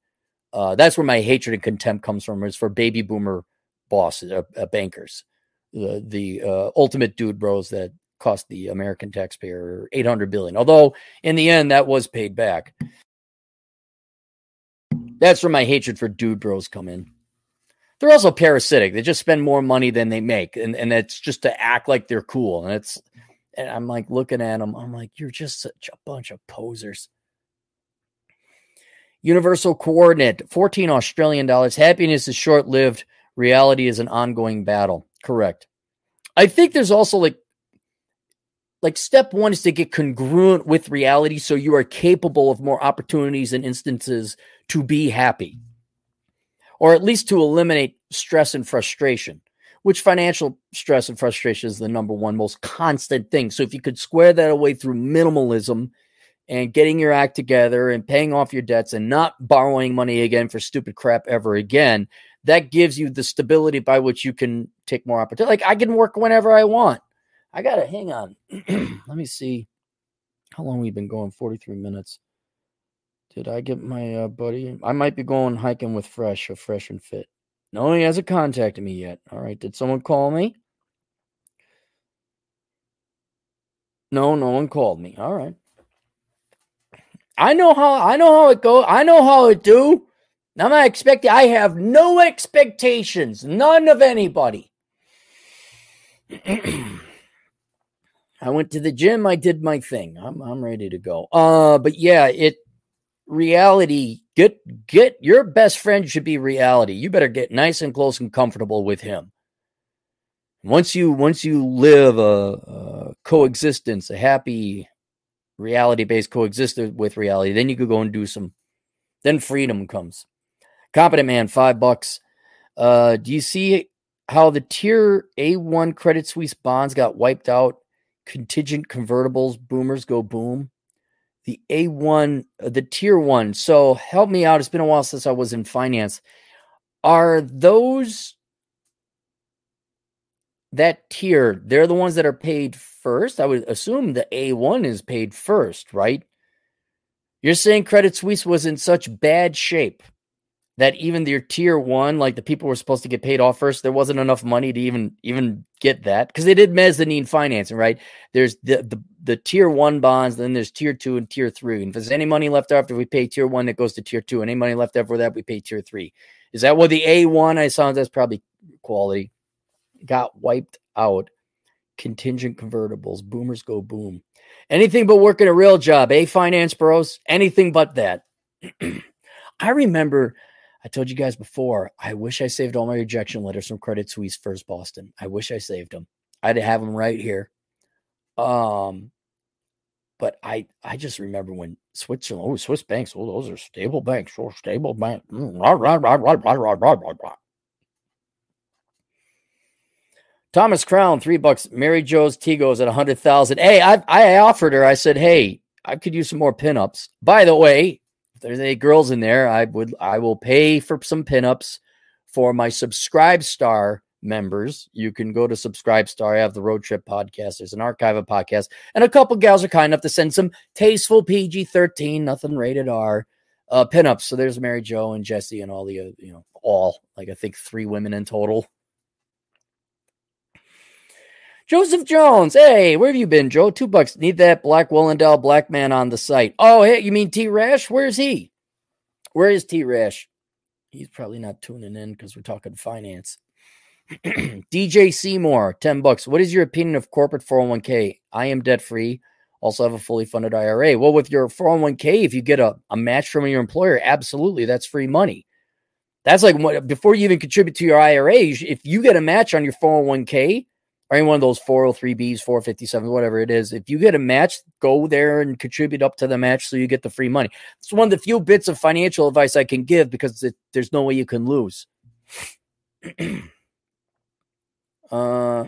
Uh, that's where my hatred and contempt comes from. Is for baby boomer bosses, uh, uh, bankers the the uh, ultimate dude bros that cost the American taxpayer 800 billion. Although in the end that was paid back. That's where my hatred for dude bros come in. They're also parasitic. They just spend more money than they make, and and it's just to act like they're cool. And it's and I'm like looking at them. I'm like, you're just such a bunch of posers. Universal coordinate, 14 Australian dollars. Happiness is short lived. Reality is an ongoing battle. Correct. I think there's also like like step one is to get congruent with reality so you are capable of more opportunities and instances to be happy or at least to eliminate stress and frustration which financial stress and frustration is the number one most constant thing so if you could square that away through minimalism and getting your act together and paying off your debts and not borrowing money again for stupid crap ever again that gives you the stability by which you can take more opportunity. Like I can work whenever I want. I gotta hang on. Let me see how long we've been going. Forty three minutes. Did I get my uh, buddy? I might be going hiking with Fresh or Fresh and Fit. No, he hasn't contacted me yet. All right. Did someone call me? No, no one called me. All right. I know how I know how it goes. I know how it do. I'm not expecting, I have no expectations, none of anybody. I went to the gym, I did my thing. I'm I'm ready to go. Uh but yeah, it reality get get your best friend should be reality. You better get nice and close and comfortable with him. Once you once you live a, a coexistence, a happy reality based coexistence with reality, then you could go and do some then freedom comes. Competent man, five bucks. Uh, do you see how the tier A1 Credit Suisse bonds got wiped out? Contingent convertibles, boomers go boom. The A1, uh, the tier one. So help me out. It's been a while since I was in finance. Are those that tier? They're the ones that are paid first. I would assume the A1 is paid first, right? You're saying Credit Suisse was in such bad shape that even their tier one, like the people were supposed to get paid off first, there wasn't enough money to even even get that because they did mezzanine financing, right? There's the, the the tier one bonds, then there's tier two and tier three. And if there's any money left after we pay tier one, that goes to tier two, and any money left after that, we pay tier three. Is that what the A one? I saw that's probably quality got wiped out. Contingent convertibles, boomers go boom. Anything but working a real job, a finance bros, anything but that. I remember I told you guys before, I wish I saved all my rejection letters from Credit Suisse First Boston. I wish I saved them. I'd have them right here. Um, but I I just remember when Switzerland, oh, Swiss banks, oh, those are stable banks, oh, stable bank. Thomas Crown, three bucks. Mary Joe's Tigos at a hundred thousand. Hey, I I offered her. I said, hey, I could use some more pinups. By the way, if there's any girls in there, I would I will pay for some pinups for my subscribe star members. You can go to Subscribe Star. I have the Road Trip podcast. There's an archive of podcasts, and a couple gals are kind enough to send some tasteful PG 13, nothing rated R uh, pinups. So there's Mary Joe and Jesse and all the, uh, you know, all like I think three women in total. Joseph Jones, hey, where have you been, Joe? Two bucks. Need that Black Wollendale black man on the site. Oh, hey, you mean T Rash? Where's he? Where is T Rash? He's probably not tuning in because we're talking finance. DJ Seymour, 10 bucks. What is your opinion of corporate 401k? I am debt free. Also have a fully funded IRA. Well, with your 401k, if you get a, a match from your employer, absolutely, that's free money. That's like before you even contribute to your IRA, if you get a match on your 401k or any one of those 403bs, 457, whatever it is, if you get a match, go there and contribute up to the match so you get the free money. It's one of the few bits of financial advice I can give because it, there's no way you can lose. Uh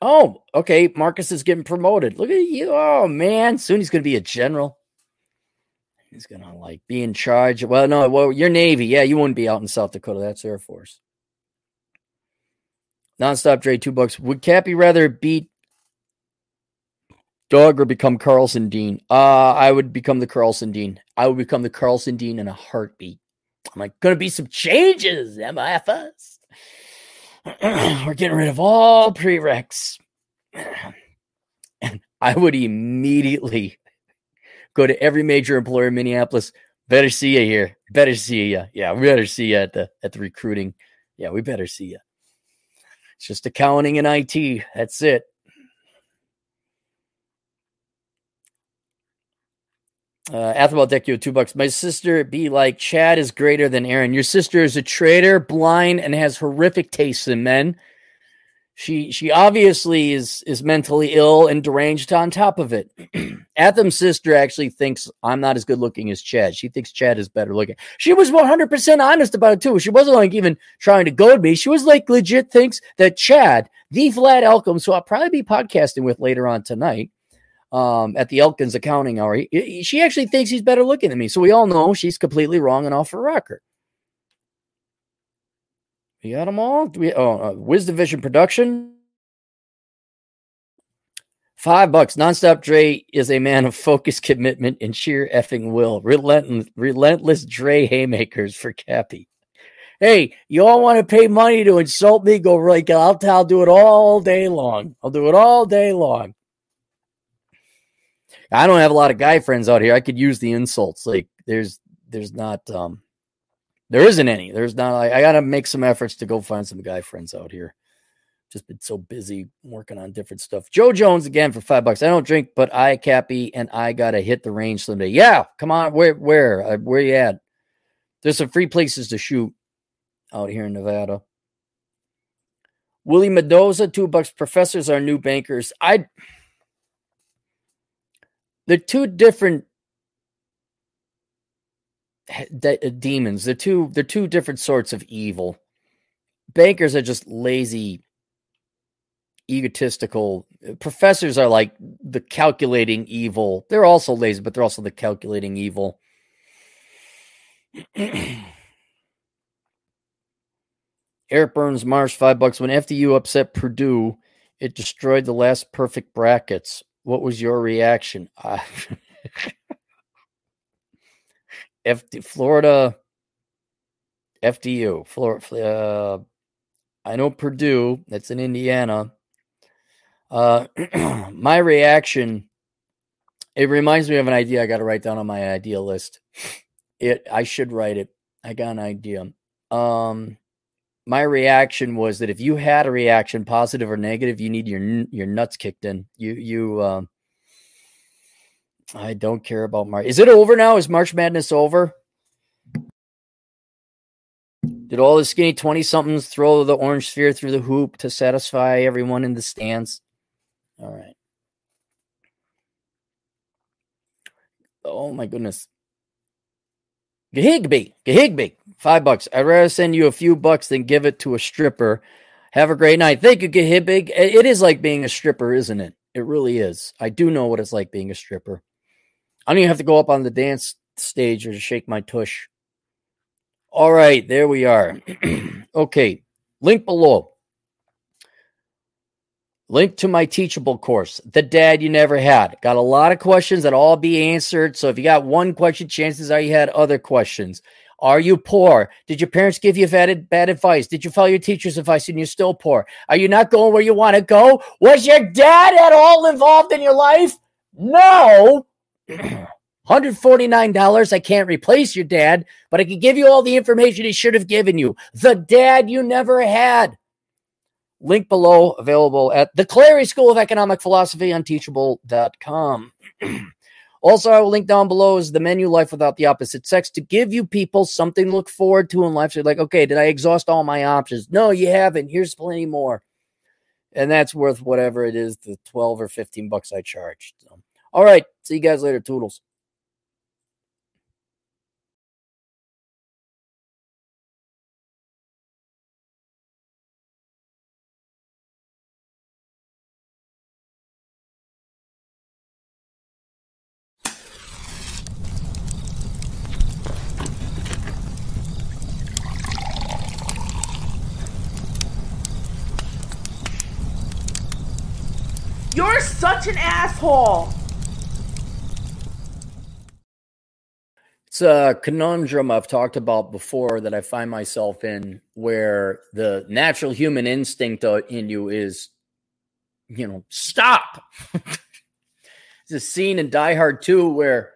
oh, okay. Marcus is getting promoted. Look at you. Oh man, soon he's gonna be a general. He's gonna like be in charge. Well, no, well, you're Navy. Yeah, you wouldn't be out in South Dakota. That's Air Force. Nonstop Dre, two bucks. Would Cappy rather beat Doug or become Carlson Dean? Uh, I would become the Carlson Dean. I would become the Carlson Dean in a heartbeat. I'm like, gonna be some changes, MIFS. we're getting rid of all prereqs. And I would immediately go to every major employer in Minneapolis. Better see you here. Better see you. Yeah, we better see you at the at the recruiting. Yeah, we better see you. It's just accounting and IT. That's it. Uh, Athabal Deccio, two bucks. My sister be like, Chad is greater than Aaron. Your sister is a traitor, blind, and has horrific tastes in men. She she obviously is is mentally ill and deranged on top of it. Atham's sister actually thinks I'm not as good looking as Chad. She thinks Chad is better looking. She was 100% honest about it too. She wasn't like even trying to goad me. She was like legit thinks that Chad, the Vlad Elkins, who I'll probably be podcasting with later on tonight, um, at the Elkins accounting hour. He, he, she actually thinks he's better looking than me. So we all know she's completely wrong and off her rocker. We got them all. Do we, oh, uh, Wiz Division production. Five bucks. Nonstop Dre is a man of focus, commitment, and sheer effing will. Relentless, relentless Dre haymakers for Cappy. Hey, you all want to pay money to insult me? Go right. I'll, I'll do it all day long. I'll do it all day long. I don't have a lot of guy friends out here. I could use the insults. Like there's there's not um there isn't any. There's not I, I gotta make some efforts to go find some guy friends out here. Just been so busy working on different stuff. Joe Jones again for five bucks. I don't drink, but I Cappy and I gotta hit the range someday. Yeah, come on. Where where uh, where you at? There's some free places to shoot out here in Nevada. Willie Mendoza, two bucks. Professors are new bankers. I they're two different de- uh, demons. They're two they're two different sorts of evil. Bankers are just lazy, egotistical. Professors are like the calculating evil. They're also lazy, but they're also the calculating evil. Eric Burns Marsh five bucks. When FDU upset Purdue, it destroyed the last perfect brackets. What was your reaction? Uh, FD, Florida, FDU, Florida. Uh, I know Purdue. That's in Indiana. Uh, my reaction. It reminds me of an idea I got to write down on my idea list. It. I should write it. I got an idea. Um, my reaction was that if you had a reaction, positive or negative, you need your your nuts kicked in. You you. Uh, I don't care about March. Is it over now? Is March Madness over? Did all the skinny twenty somethings throw the orange sphere through the hoop to satisfy everyone in the stands? All right. Oh my goodness. Gahigby, Gahigby, five bucks. I'd rather send you a few bucks than give it to a stripper. Have a great night. Thank you, Gahigby. It is like being a stripper, isn't it? It really is. I do know what it's like being a stripper. I don't even have to go up on the dance stage or shake my tush. All right, there we are. okay, link below. Link to my teachable course, The Dad You Never Had. Got a lot of questions that all be answered. So if you got one question, chances are you had other questions. Are you poor? Did your parents give you bad, bad advice? Did you follow your teacher's advice and you're still poor? Are you not going where you want to go? Was your dad at all involved in your life? No. $149. I can't replace your dad, but I can give you all the information he should have given you. The dad you never had. Link below, available at the Clarey School of Economic Philosophy on teachable.com. also, I will link down below is the menu Life Without the Opposite Sex to give you people something to look forward to in life. So, like, okay, did I exhaust all my options? No, you haven't. Here's plenty more. And that's worth whatever it is, the 12 or 15 bucks I charged. All right. See you guys later. Toodles. You're such an asshole. It's a conundrum I've talked about before that I find myself in where the natural human instinct uh, in you is, you know, stop. It's a scene in Die Hard 2 where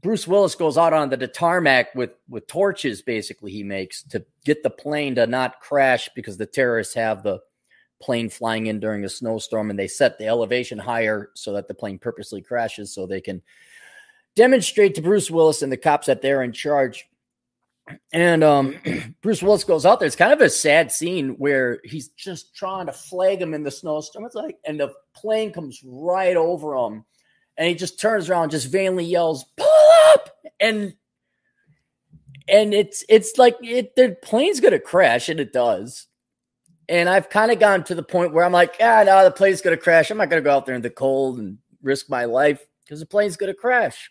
Bruce Willis goes out on the tarmac with, with torches, basically, he makes to get the plane to not crash because the terrorists have the plane flying in during a snowstorm and they set the elevation higher so that the plane purposely crashes so they can demonstrate to Bruce Willis and the cops that they're in charge. And um, Bruce Willis goes out there. It's kind of a sad scene where he's just trying to flag him in the snowstorm. It's like, and the plane comes right over him, and he just turns around, just vainly yells, "Pull up!" and and it's it's like it, the plane's gonna crash, and it does. And I've kind of gotten to the point where I'm like, ah, no, the plane's going to crash. I'm not going to go out there in the cold and risk my life because the plane's going to crash.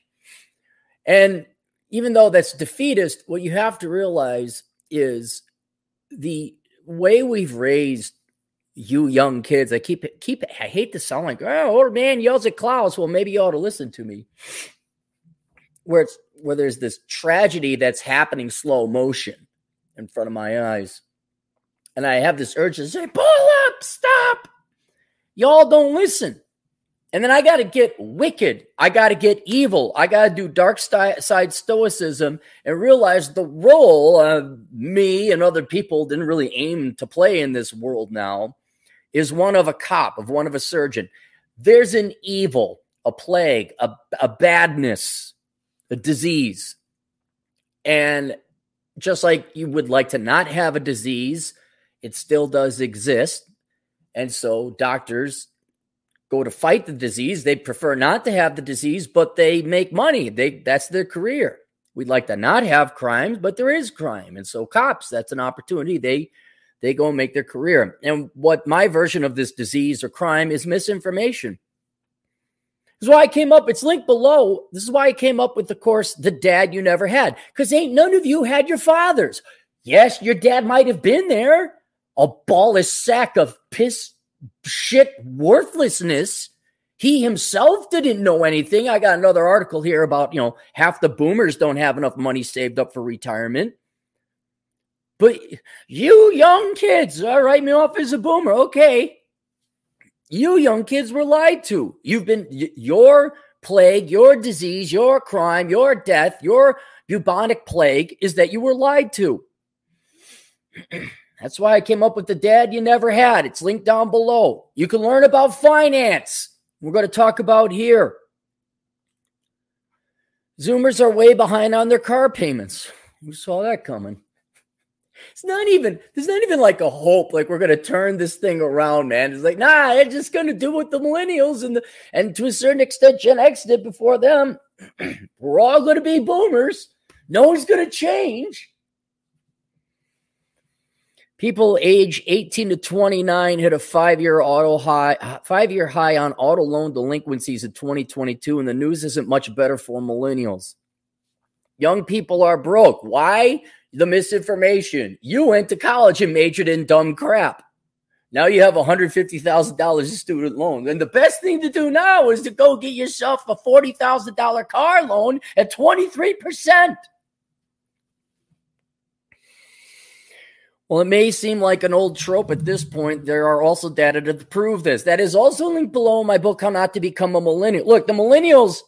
And even though that's defeatist, what you have to realize is the way we've raised you young kids. I keep keep I hate to sound like oh old man yells at clouds. Well, maybe you ought to listen to me. Where it's where there's this tragedy that's happening slow motion in front of my eyes and I have this urge to say, pull up, stop. Y'all don't listen. And then I got to get wicked. I got to get evil. I got to do dark side stoicism and realize the role of me and other people didn't really aim to play in this world now is one of a cop, of one of a surgeon. There's an evil, a plague, a, a badness, a disease. And just like you would like to not have a disease, it still does exist. And so doctors go to fight the disease. They prefer not to have the disease, but they make money. They that's their career. We'd like to not have crimes, but there is crime. And so cops, that's an opportunity. They they go and make their career. And what my version of this disease or crime is misinformation. This is why I came up. It's linked below. This is why I came up with the course, The Dad You Never Had. Because ain't none of you had your fathers. Yes, your dad might have been there a ballless sack of piss shit worthlessness. He himself didn't know anything. I got another article here about, you know, half the boomers don't have enough money saved up for retirement. But you young kids, all right, me off as a boomer. Okay. You young kids were lied to. You've been, your plague, your disease, your crime, your death, your bubonic plague is that you were lied to. That's why I came up with the dad you never had. It's linked down below. You can learn about finance. We're going to talk about here. Zoomers are way behind on their car payments. Who saw that coming? It's not even, there's not even like a hope, like we're going to turn this thing around, man. It's like, nah, they're just going to do what the millennials and the, and to a certain extent, Gen X did before them. we're all going to be boomers. No one's going to change. People age 18 to 29 hit a five-year auto high, five-year high on auto loan delinquencies in 2022, and the news isn't much better for millennials. Young people are broke. Why? The misinformation. You went to college and majored in dumb crap. Now you have $150,000 in student loans. And the best thing to do now is to go get yourself a $40,000 car loan at 23%. Well, it may seem like an old trope at this point. There are also data to prove this. That is also linked below in my book, How Not to Become a Millennial. Look, the millennials,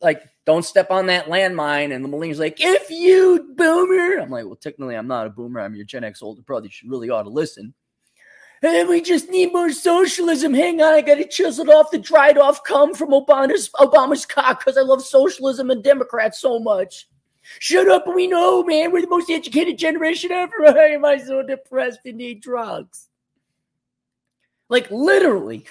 like, don't step on that landmine. And the millennials, like, if you boomer, I'm like, well, technically, I'm not a boomer. I'm your Gen X older brother. You should really ought to listen. And we just need more socialism. Hang on, I got to chisel off the dried off cum from Obama's Obama's cock because I love socialism and Democrats so much. Shut up, we know, man. We're the most educated generation ever. Why am I so depressed and need drugs? Like literally,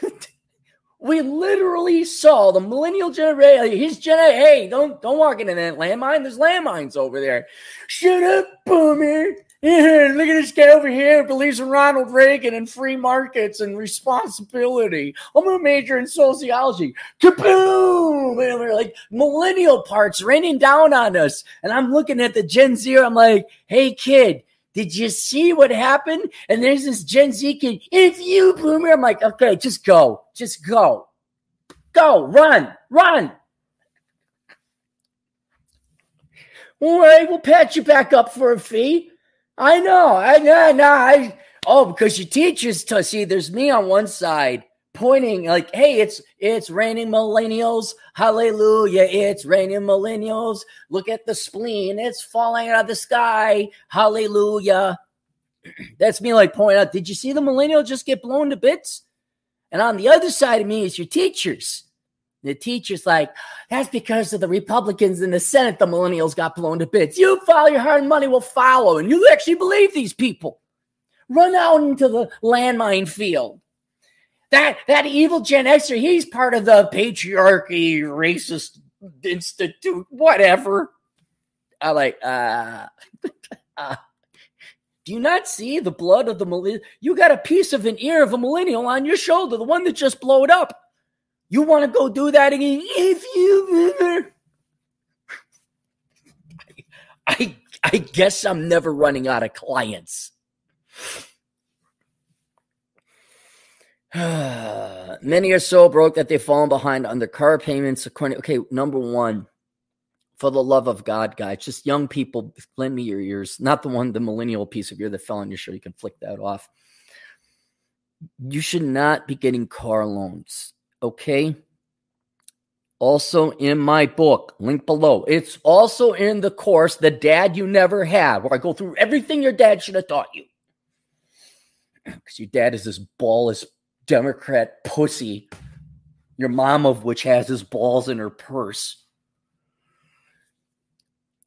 we literally saw the millennial generation. His gen. Hey, don't don't walk into that landmine. There's landmines over there. Shut up, boomer. Yeah, look at this guy over here believes in Ronald Reagan and free markets and responsibility. I'm a major in sociology. Kaboom! And we're like millennial parts raining down on us. And I'm looking at the Gen Z. I'm like, hey, kid, did you see what happened? And there's this Gen Z kid. If you boomer, I'm like, okay, just go. Just go. Go. Run. Run. All right, we'll patch you back up for a fee. I know. I know. No, I. Oh, because your teachers to see. There's me on one side pointing like, "Hey, it's it's raining millennials. Hallelujah! It's raining millennials. Look at the spleen. It's falling out of the sky. Hallelujah!" That's me like pointing out. Did you see the millennial just get blown to bits? And on the other side of me is your teachers. The teacher's like, that's because of the Republicans in the Senate, the millennials got blown to bits. You follow your hard money will follow. And you actually believe these people. Run out into the landmine field. That that evil Gen Xer, he's part of the patriarchy, racist institute, whatever. I like, uh, uh do you not see the blood of the millennial? You got a piece of an ear of a millennial on your shoulder, the one that just blowed up. You want to go do that again? If you I I guess I'm never running out of clients. Many are so broke that they've fallen behind on their car payments. According, Okay, number one, for the love of God, guys, just young people, lend me your ears. Not the one, the millennial piece of ear that fell on your shirt. You can flick that off. You should not be getting car loans. Okay. Also in my book, link below. It's also in the course, The Dad You Never Had, where I go through everything your dad should have taught you. Because your dad is this ballless Democrat pussy, your mom of which has his balls in her purse.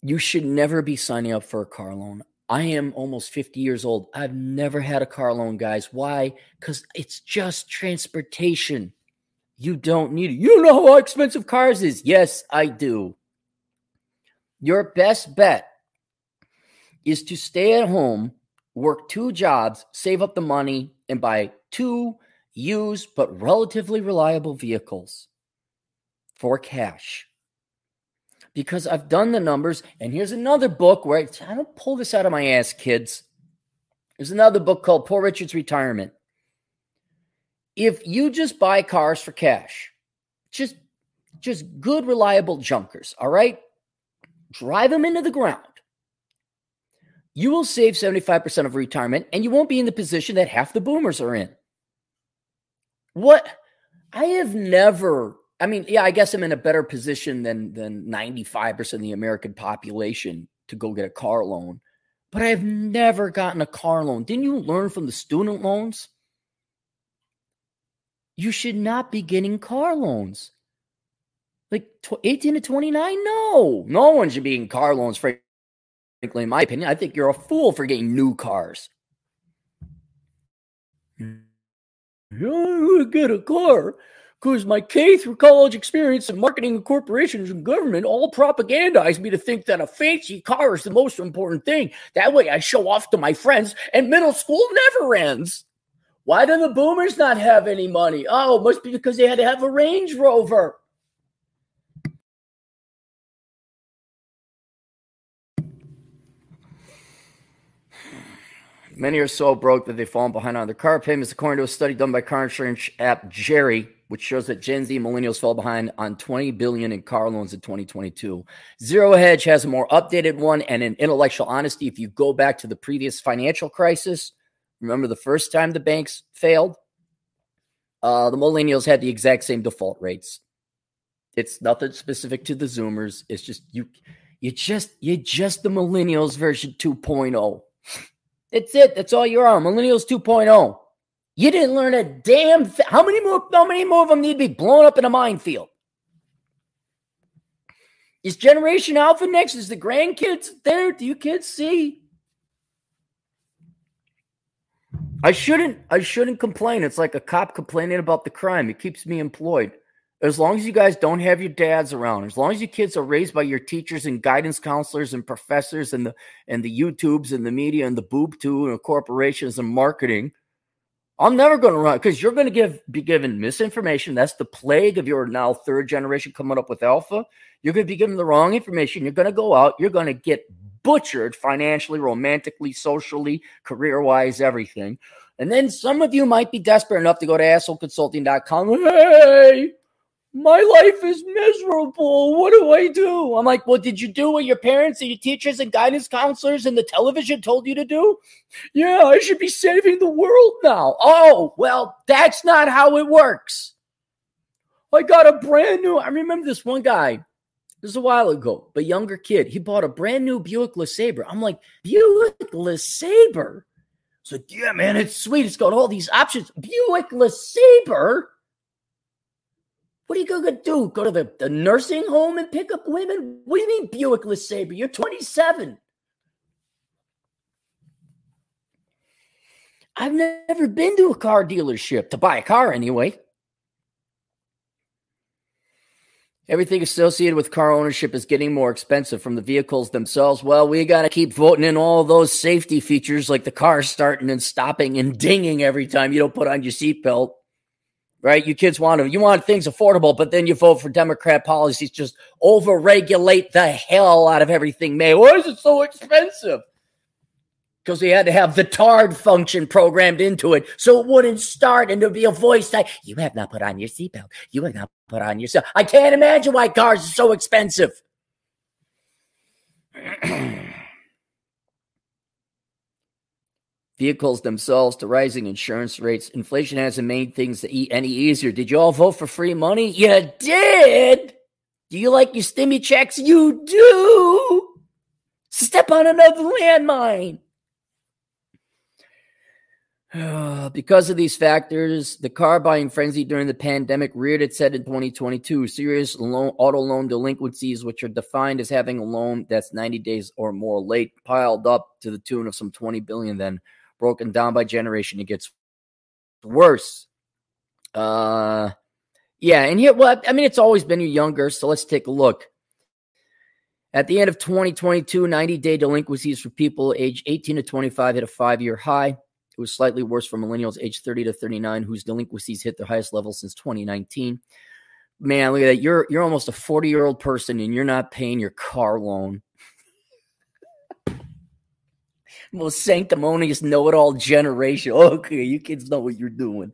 You should never be signing up for a car loan. I am almost 50 years old. I've never had a car loan, guys. Why? Because it's just transportation. You don't need it. You know how expensive cars is. Yes, I do. Your best bet is to stay at home, work two jobs, save up the money, and buy two used but relatively reliable vehicles for cash. Because I've done the numbers, and here's another book where I, I don't pull this out of my ass, kids. There's another book called Poor Richard's Retirement if you just buy cars for cash, just just good reliable junkers, all right? Drive them into the ground. You will save 75% of retirement and you won't be in the position that half the boomers are in. What I have never I mean, yeah, I guess I'm in a better position than than 95% of the American population to go get a car loan. But I've never gotten a car loan. Didn't you learn from the student loans? You should not be getting car loans. Like 18 to 29? No, no one should be getting car loans frankly, in my opinion, I think you're a fool for getting new cars. I get a car because my K through college experience in marketing and corporations and government all propagandize me to think that a fancy car is the most important thing. That way I show off to my friends, and middle school never ends. Why do the boomers not have any money? Oh, it must be because they had to have a Range Rover. Many are so broke that they've fallen behind on their car payments, according to a study done by car insurance app Jerry, which shows that Gen Z millennials fell behind on 20 billion in car loans in 2022. Zero Hedge has a more updated one and an intellectual honesty. If you go back to the previous financial crisis, remember the first time the banks failed, uh, the millennials had the exact same default rates. It's nothing specific to the Zoomers. It's just you, you just you just the millennials version 2.0. That's it. That's all you're. Millennials 2.0. You didn't learn a damn thing. How many more? How many more of them need to be blown up in a minefield? Is Generation Alpha next? Is the grandkids there? Do you kids see? I shouldn't. I shouldn't complain. It's like a cop complaining about the crime. It keeps me employed. As long as you guys don't have your dads around, as long as your kids are raised by your teachers and guidance counselors and professors and the and the YouTubes and the media and the boob too and the corporations and marketing, I'm never going to run because you're going to give be given misinformation. That's the plague of your now third generation coming up with alpha. You're going to be given the wrong information. You're going to go out. You're going to get butchered financially, romantically, socially, career wise, everything. And then some of you might be desperate enough to go to assholeconsulting.com. Hey, my life is miserable. What do I do? I'm like, well, did you do what your parents and your teachers and guidance counselors and the television told you to do? Yeah, I should be saving the world now. Oh, well, that's not how it works. I got a brand new, I remember this one guy, this is a while ago, but younger kid. He bought a brand new Buick LeSabre. I'm like, Buick LeSabre? So, yeah, man, it's sweet. It's got all these options. Buick LeSabre? What are you going to do? Go to the, the nursing home and pick up women? What do you mean Buick LeSabre? You're 27. I've never been to a car dealership to buy a car anyway. Everything associated with car ownership is getting more expensive from the vehicles themselves. Well, we got to keep voting in all those safety features like the car starting and stopping and dinging every time you don't put on your seatbelt right? You kids want to, you want things affordable, but then you vote for Democrat policies, just over regulate the hell out of everything. May why is it so expensive? Because we had to have the TARD function programmed into it so it wouldn't start and there'd be a voice like, You have not put on your seatbelt. You have not put on your seatbelt. I can't imagine why cars are so expensive. vehicles themselves to rising insurance rates. Inflation hasn't made things to eat any easier. Did you all vote for free money? You did. Do you like your stimmy checks? You do. Step on another landmine. because of these factors, the car buying frenzy during the pandemic reared its head in 2022. Serious loan, auto loan delinquencies, which are defined as having a loan that's 90 days or more late, piled up to the tune of some 20 billion then broken down by generation. It gets worse. Uh, yeah, and here, well, I mean, it's always been younger. So let's take a look. At the end of 2022, 90 day delinquencies for people age 18 to 25 hit a five year high. Was slightly worse for millennials age 30 to 39, whose delinquencies hit their highest level since 2019. Man, look at that. You're you're almost a 40 year old person and you're not paying your car loan most sanctimonious know it all generation. Okay, you kids know what you're doing.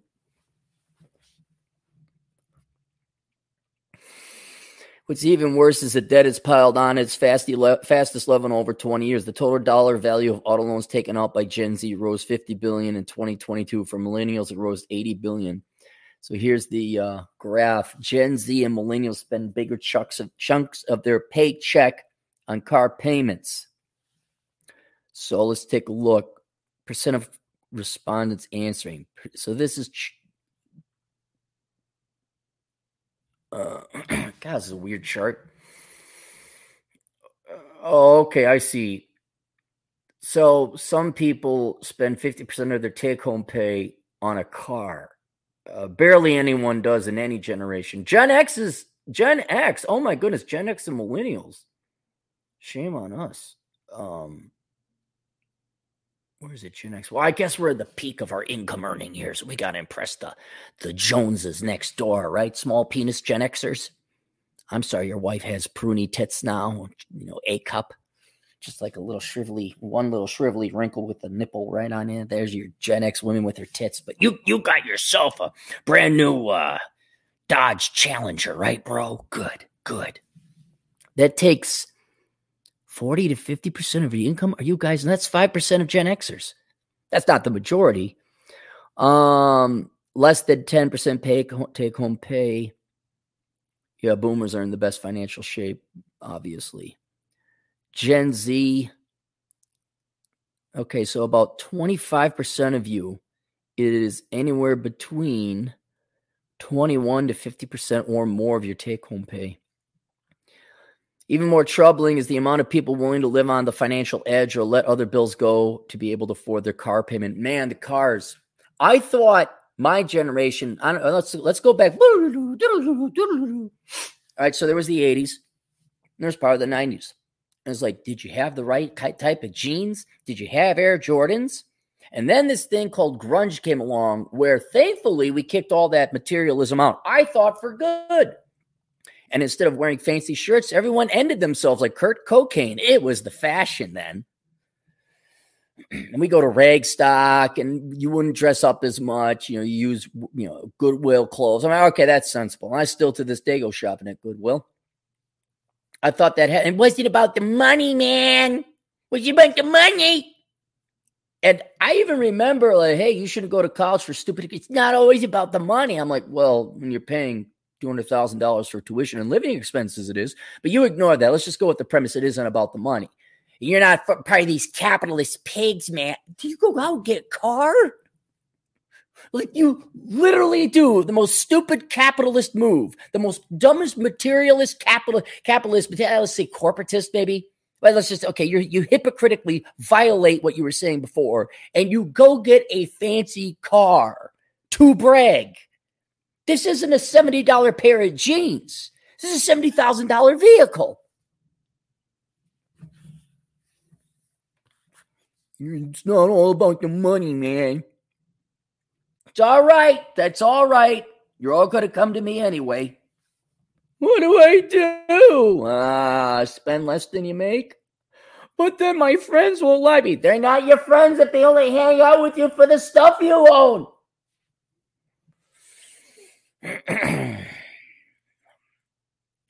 What's even worse is the debt is piled on its fastest level in over 20 years. The total dollar value of auto loans taken out by Gen Z rose 50 billion in 2022. For millennials, it rose 80 billion. So here's the uh, graph: Gen Z and millennials spend bigger chunks of chunks of their paycheck on car payments. So let's take a look. Percent of respondents answering. So this is. Uh, God, this is a weird chart. Oh, okay, I see. So some people spend 50% of their take home pay on a car. Uh, barely anyone does in any generation. Gen X is Gen X. Oh my goodness, Gen X and millennials. Shame on us. Um, where is it, Gen X? Well, I guess we're at the peak of our income earning years. We got to impress the the Joneses next door, right? Small penis Gen Xers. I'm sorry, your wife has pruny tits now. You know, A cup, just like a little shrivelly, one little shrivelly wrinkle with the nipple right on it. There's your Gen X women with their tits. But you you got yourself a brand new uh, Dodge Challenger, right, bro? Good, good. That takes 40 to 50% of your income. Are you guys, and that's 5% of Gen Xers. That's not the majority. Um, less than 10% pay take home pay. Yeah, boomers are in the best financial shape, obviously. Gen Z. Okay, so about 25% of you, it is anywhere between 21 to 50% or more of your take home pay. Even more troubling is the amount of people willing to live on the financial edge or let other bills go to be able to afford their car payment. Man, the cars. I thought my generation, I don't, let's let's go back. All right, so there was the 80s. There's part of the 90s. It was like, did you have the right type of jeans? Did you have Air Jordans? And then this thing called grunge came along where thankfully we kicked all that materialism out. I thought for good. And instead of wearing fancy shirts, everyone ended themselves like Kurt Cocaine. It was the fashion then. And we go to Ragstock and you wouldn't dress up as much. You know, you use, you know, Goodwill clothes. I'm like, okay, that's sensible. I still to this day go shopping at Goodwill. I thought that had, and was it about the money, man? Was it about the money? And I even remember, like, hey, you shouldn't go to college for stupid. It's not always about the money. I'm like, well, when you're paying $200,000 for tuition and living expenses, it is. But you ignore that. Let's just go with the premise it isn't about the money. You're not part of these capitalist pigs, man. Do you go out and get a car? Like you literally do the most stupid capitalist move, the most dumbest materialist capital capitalist, let's say corporatist, maybe. But let's just okay, you you hypocritically violate what you were saying before, and you go get a fancy car to brag. This isn't a $70 pair of jeans. This is a $70,000 vehicle. It's not all about the money, man. It's all right. That's all right. You're all going to come to me anyway. What do I do? Ah, uh, spend less than you make? But then my friends will lie me. They're not your friends if they only hang out with you for the stuff you own.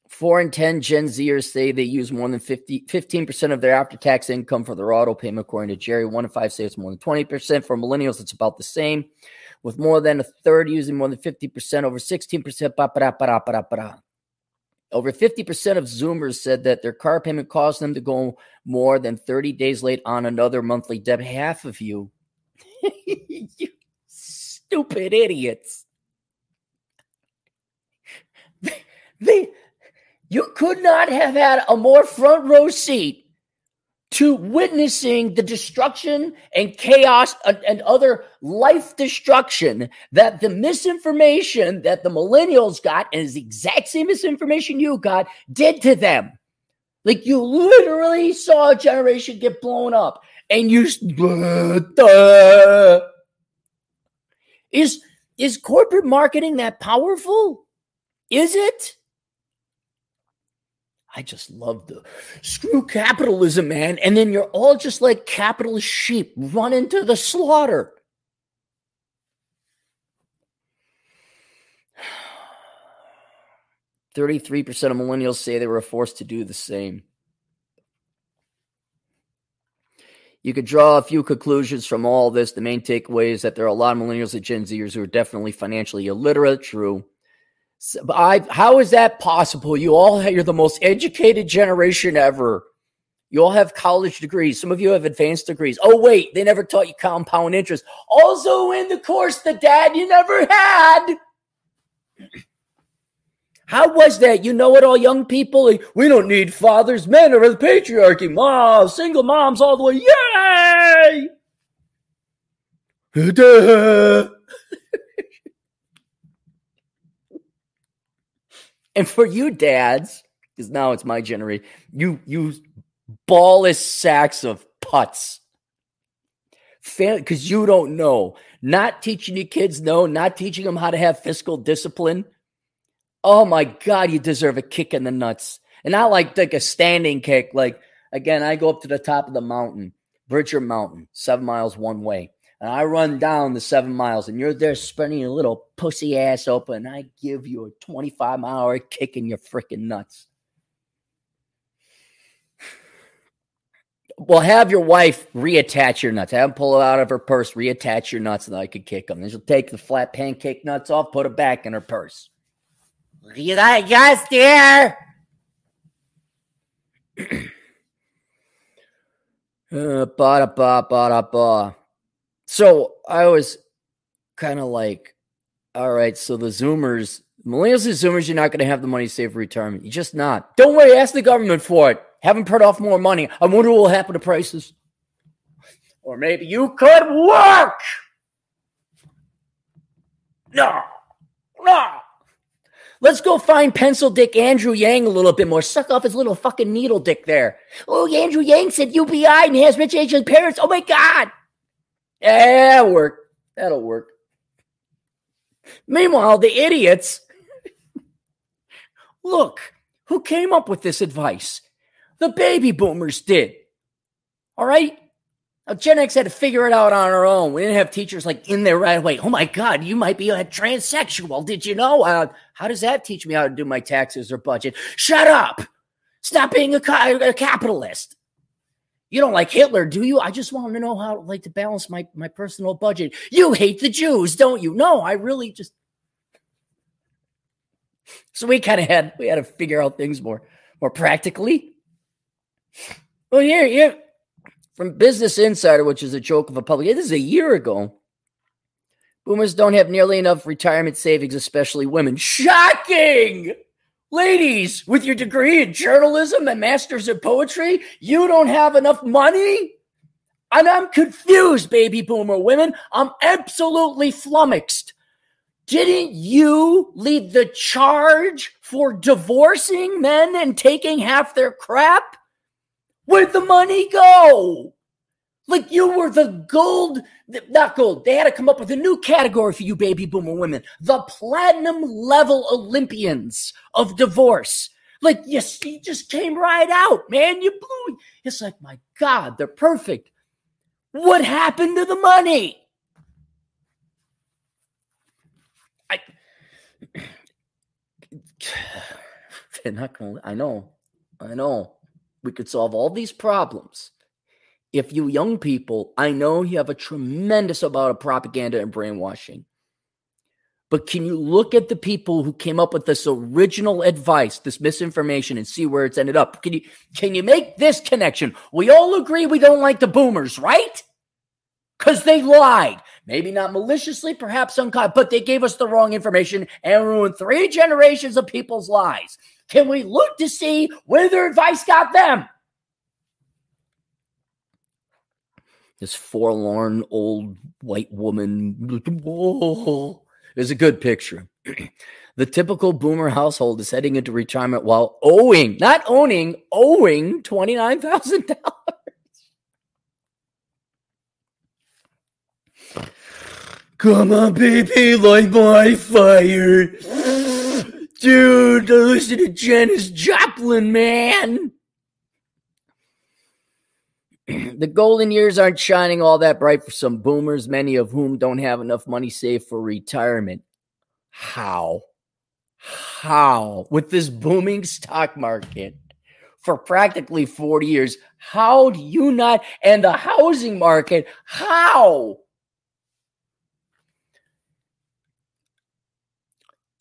Four in 10 Gen Zers say they use more than 50, 15% of their after tax income for their auto payment, according to Jerry. One in five say it's more than 20%. For millennials, it's about the same, with more than a third using more than 50%, over 16%. Over 50% of Zoomers said that their car payment caused them to go more than 30 days late on another monthly debt. Half of you, you stupid idiots. You could not have had a more front row seat to witnessing the destruction and chaos and, and, other life destruction that the misinformation that the millennials got and is the exact same misinformation you got did to them. Like you literally saw a generation get blown up and you is is corporate marketing that powerful? Is it? I just love the screw capitalism, man. And then you're all just like capitalist sheep run into the slaughter. Thirty-three percent of millennials say they were forced to do the same. You could draw a few conclusions from all this. The main takeaway is that there are a lot of millennials and Gen Zers who are definitely financially illiterate. True. I, how is that possible? You all you're the most educated generation ever. You all have college degrees. Some of you have advanced degrees. Oh wait, they never taught you compound interest. Also in the course the dad you never had. How was that? You know it all, young people. We don't need fathers, men, or the patriarchy. Mom, single moms all the way. Yay! and for you dads, because now it's my generation, you you ballless sacks of putts. Because you don't know. Not teaching your kids no, not teaching them how to have fiscal discipline. Oh my God, you deserve a kick in the nuts. And not like, like a standing kick. Like, again, I go up to the top of the mountain, Bridger Mountain, seven miles one way. And I run down the seven miles, and you're there spinning your little pussy ass open. I give you a 25 mile hour kick in your freaking nuts. Well, have your wife reattach your nuts. Have them pull it out of her purse, reattach your nuts, and I could kick them. Then she'll take the flat pancake nuts off, put it back in her purse. You got just here. uh, ba ba ba ba. So I was kind of like, all right. So the Zoomers, millennials and Zoomers, you're not going to have the money saved for retirement. You're just not. Don't worry. Ask the government for it. Haven't put off more money. I wonder what will happen to prices. Or maybe you could work. No, no. Let's go find pencil dick Andrew Yang a little bit more. Suck off his little fucking needle dick there. Oh, Andrew Yang said UBI and he has rich Asian parents. Oh my God. Yeah, that'll work. That'll work. Meanwhile, the idiots. Look, who came up with this advice? The baby boomers did. All right? Now, Gen X had to figure it out on our own. We didn't have teachers like in there right away. Oh my God, you might be a transsexual. Did you know? Uh, how does that teach me how to do my taxes or budget? Shut up. Stop being a, a capitalist. You don't like Hitler, do you? I just want to know how like to balance my, my personal budget. You hate the Jews, don't you? No, I really just. So we kind of had we had to figure out things more more practically. Well, here, here, from Business Insider, which is a joke of a public. This is a year ago. Boomers don't have nearly enough retirement savings, especially women. Shocking! Ladies, with your degree in journalism and masters in poetry, you don't have enough money? And I'm confused, baby boomer women. I'm absolutely flummoxed. Didn't you lead the charge for divorcing men and taking half their crap? Where'd the money go? Like you were the gold, not gold. They had to come up with a new category for you, baby boomer women the platinum level Olympians of divorce. Like, you, you just came right out, man. You blew. It's like, my God, they're perfect. What happened to the money? I, they're not going I know, I know. We could solve all these problems if you young people, I know you have a tremendous amount of propaganda and brainwashing. But can you look at the people who came up with this original advice, this misinformation, and see where it's ended up? Can you can you make this connection? We all agree we don't like the boomers, right? Because they lied. Maybe not maliciously, perhaps unkind, but they gave us the wrong information and ruined three generations of people's lives. Can we look to see where their advice got them? This forlorn old white woman. Is a good picture. the typical boomer household is heading into retirement while owing, not owning, owing $29,000. Come on, baby, light my fire. Dude, listen to Janis Joplin, man. the golden years aren't shining all that bright for some boomers, many of whom don't have enough money saved for retirement. How? How? With this booming stock market for practically 40 years, how do you not? And the housing market, how?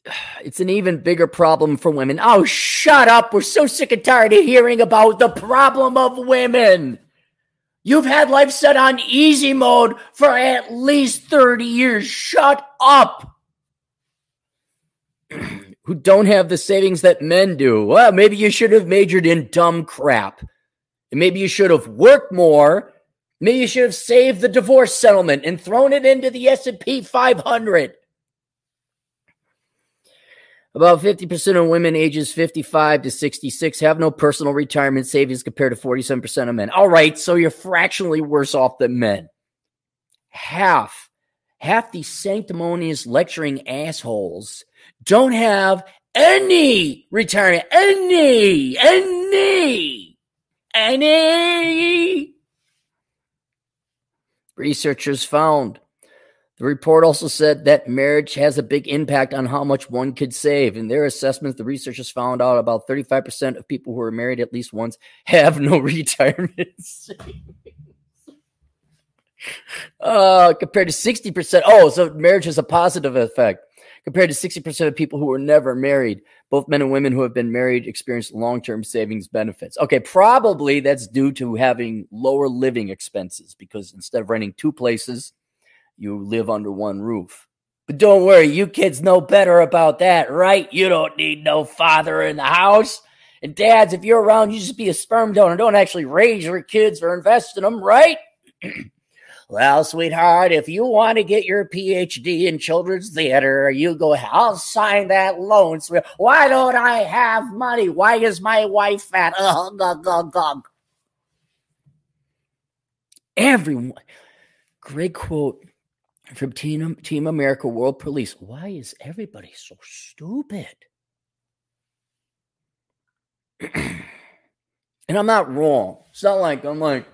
It's an even bigger problem for women. Oh, shut up. We're so sick and tired of hearing about the problem of women. You've had life set on easy mode for at least 30 years. Shut up. who don't have the savings that men do. Well, maybe you should have majored in dumb crap. Maybe you should have worked more. Maybe you should have saved the divorce settlement and thrown it into the S&P 500. About 50% of women ages 55 to 66 have no personal retirement savings compared to 47% of men. All right, so you're fractionally worse off than men. Half, half these sanctimonious lecturing assholes don't have any retirement, any, any, any. Researchers found the report also said that marriage has a big impact on how much one could save. In their assessments, the researchers found out about 35% of people who are married at least once have no retirement savings. Uh, compared to 60%. Oh, so marriage has a positive effect. Compared to 60% of people who were never married, both men and women who have been married experience long term savings benefits. Okay, probably that's due to having lower living expenses because instead of renting two places, you live under one roof. But don't worry, you kids know better about that, right? You don't need no father in the house. And dads, if you're around, you just be a sperm donor. Don't actually raise your kids or invest in them, right? well, sweetheart, if you want to get your PhD in children's theater, you go, I'll sign that loan. Why don't I have money? Why is my wife fat? Ugh, ugh, ugh. Everyone. Great quote from Team, Team America World Police. Why is everybody so stupid? and I'm not wrong. It's not like I'm like,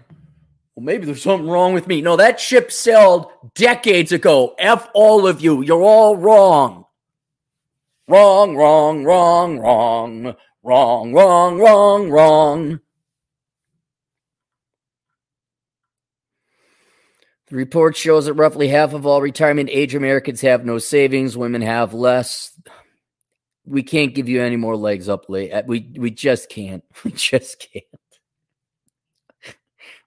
well, maybe there's something wrong with me. No, that ship sailed decades ago. F all of you. You're all wrong. Wrong, wrong, wrong, wrong, wrong, wrong, wrong, wrong. The report shows that roughly half of all retirement age Americans have no savings. Women have less. We can't give you any more legs up late. Uh, we we just can't. We just can't.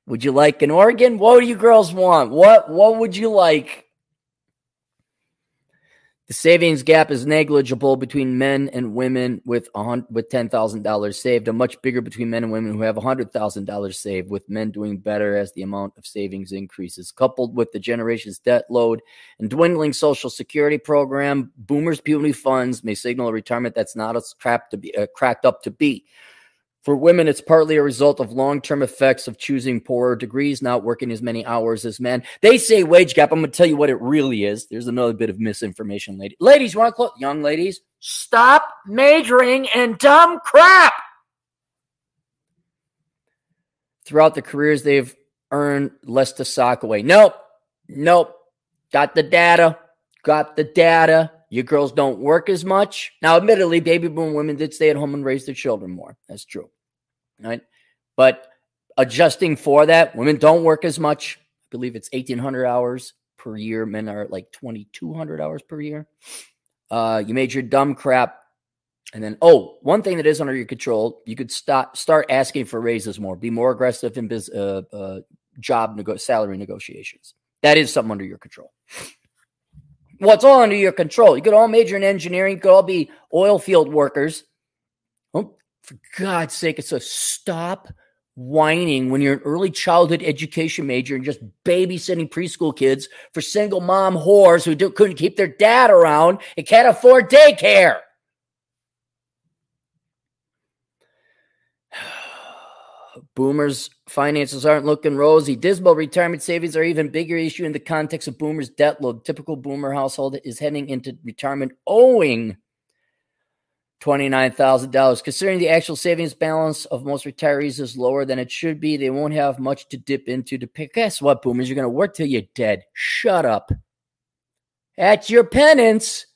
Would you like an organ? What do you girls want? What what would you like? The savings gap is negligible between men and women with with ten thousand dollars saved, and much bigger between men and women who have hundred thousand dollars saved. With men doing better as the amount of savings increases, coupled with the generation's debt load and dwindling Social Security program, boomers' puny funds may signal a retirement that's not as crap to be uh, cracked up to be. For women, it's partly a result of long term effects of choosing poorer degrees, not working as many hours as men. They say wage gap. I'm going to tell you what it really is. There's another bit of misinformation, lady. Ladies, you want to close? Young ladies, stop majoring in dumb crap. Throughout the careers, they've earned less to sock away. Nope. Nope. Got the data. Got the data. You girls don't work as much. Now, admittedly, baby boom women did stay at home and raise their children more. That's true right? But adjusting for that, women don't work as much. I believe it's 1,800 hours per year. Men are like 2,200 hours per year. Uh, you made your dumb crap. And then, oh, one thing that is under your control, you could stop, start asking for raises more, be more aggressive in biz, uh, uh, job nego- salary negotiations. That is something under your control. Well, it's all under your control. You could all major in engineering, you could all be oil field workers for God's sake, it's a stop whining when you're an early childhood education major and just babysitting preschool kids for single mom whores who do, couldn't keep their dad around and can't afford daycare. Boomers' finances aren't looking rosy. Dismal retirement savings are even bigger issue in the context of boomers' debt load. Typical boomer household is heading into retirement owing $29,000. Considering the actual savings balance of most retirees is lower than it should be, they won't have much to dip into to pick. Guess what, boomers? You're going to work till you're dead. Shut up. That's your penance.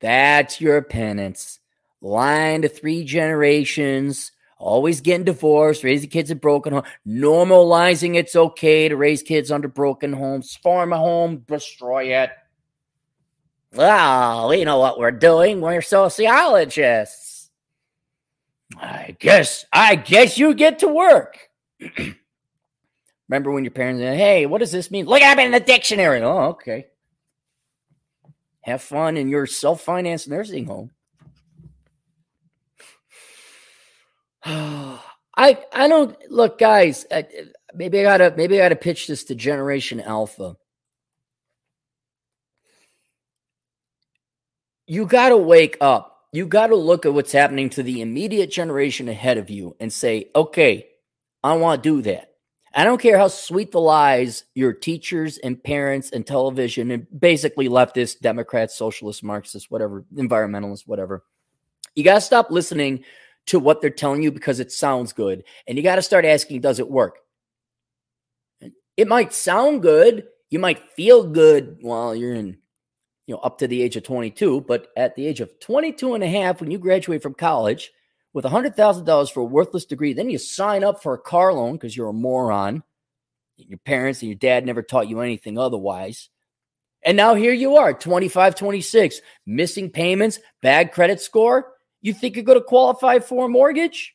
That's your penance. Line to three generations, always getting divorced, raising kids in broken homes, normalizing it's okay to raise kids under broken homes, farm a home, destroy it. Well, we know what we're doing. We're sociologists. I guess, I guess you get to work. Remember when your parents said, Hey, what does this mean? Look it in the dictionary. Oh, okay. Have fun in your self financed nursing home. I I don't look, guys. Maybe I gotta maybe I gotta pitch this to Generation Alpha. You gotta wake up. You gotta look at what's happening to the immediate generation ahead of you and say, okay, I want to do that. I don't care how sweet the lies your teachers and parents and television and basically leftist, Democrats, socialists, Marxists, whatever, environmentalists, whatever. You got to stop listening to what they're telling you because it sounds good. And you got to start asking, does it work? It might sound good. You might feel good while you're in, you know, up to the age of 22. But at the age of 22 and a half, when you graduate from college with $100,000 for a worthless degree, then you sign up for a car loan because you're a moron. Your parents and your dad never taught you anything otherwise. And now here you are, 25, 26, missing payments, bad credit score. You think you're going to qualify for a mortgage?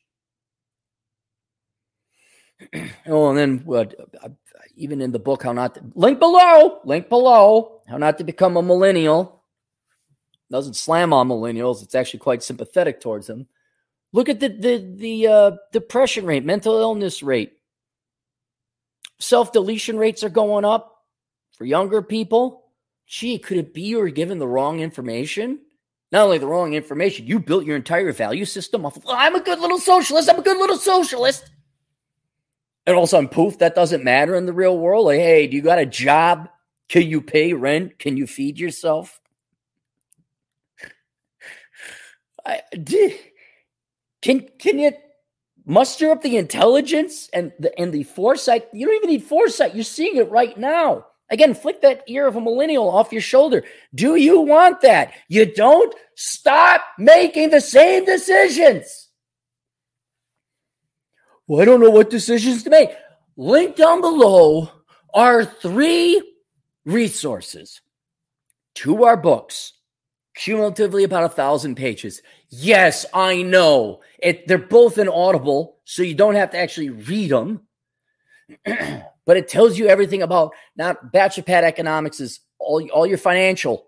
oh, and then what? Even in the book, how not to, link below, link below, how not to become a millennial. Doesn't slam on millennials. It's actually quite sympathetic towards them. Look at the the the uh, depression rate, mental illness rate, self deletion rates are going up for younger people. Gee, could it be you were given the wrong information? not only the wrong information, you built your entire value system off of, I'm a good little socialist. I'm a good little socialist. And all of a sudden, poof, that doesn't matter in the real world. Like, hey, do you got a job? Can you pay rent? Can you feed yourself? I, can can you muster up the intelligence and the and the foresight? You don't even need foresight. You're seeing it right now. Again, flick that ear of a millennial off your shoulder. Do you want that? You don't? Stop making the same decisions. Well, I don't know what decisions to make. Link down below are three resources to our books, cumulatively about a thousand pages. Yes, I know. It, they're both in Audible, so you don't have to actually read them. but it tells you everything about not bachelor pad economics is all, all your financial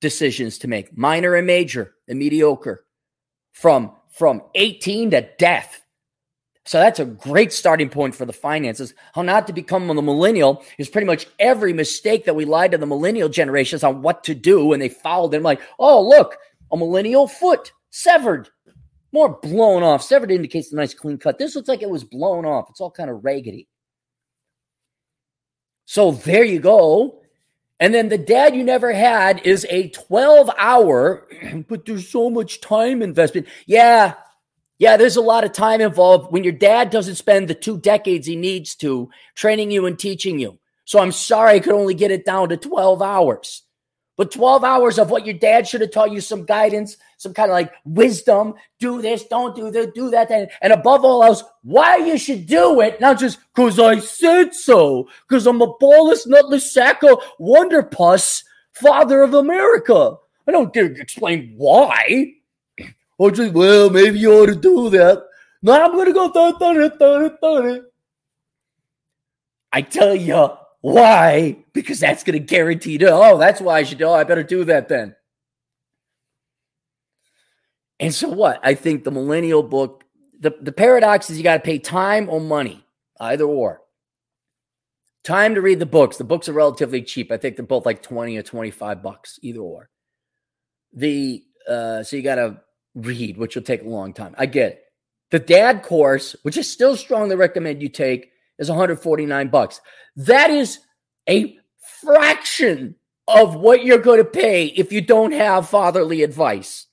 decisions to make, minor and major and mediocre, from from 18 to death. So that's a great starting point for the finances. How not to become a millennial is pretty much every mistake that we lied to the millennial generations on what to do, and they followed them like, oh look, a millennial foot severed, more blown off. Severed indicates a nice clean cut. This looks like it was blown off. It's all kind of raggedy. So there you go. And then the dad you never had is a 12 hour, but there's so much time investment. Yeah. Yeah, there's a lot of time involved when your dad doesn't spend the two decades he needs to training you and teaching you. So I'm sorry I could only get it down to 12 hours. But 12 hours of what your dad should have taught you some guidance, some kind of like wisdom, do this, don't do that, do that, and, and above all else, why you should do it, not just because I said so, because I'm a ballless, nutless sack of wonder puss, father of America. I don't explain why. Or just, well, maybe you ought to do that. No, I'm going to go, th- th- th- th- I tell you, why? Because that's going to guarantee to, oh, that's why I should do. Oh, I better do that then. And so what? I think the millennial book, the, the paradox is you got to pay time or money, either or. Time to read the books. The books are relatively cheap. I think they're both like 20 or 25 bucks, either or. The uh, so you got to read, which will take a long time. I get it. The dad course, which is still strongly recommend you take, is 149 bucks. That is a fraction of what you're going to pay if you don't have fatherly advice.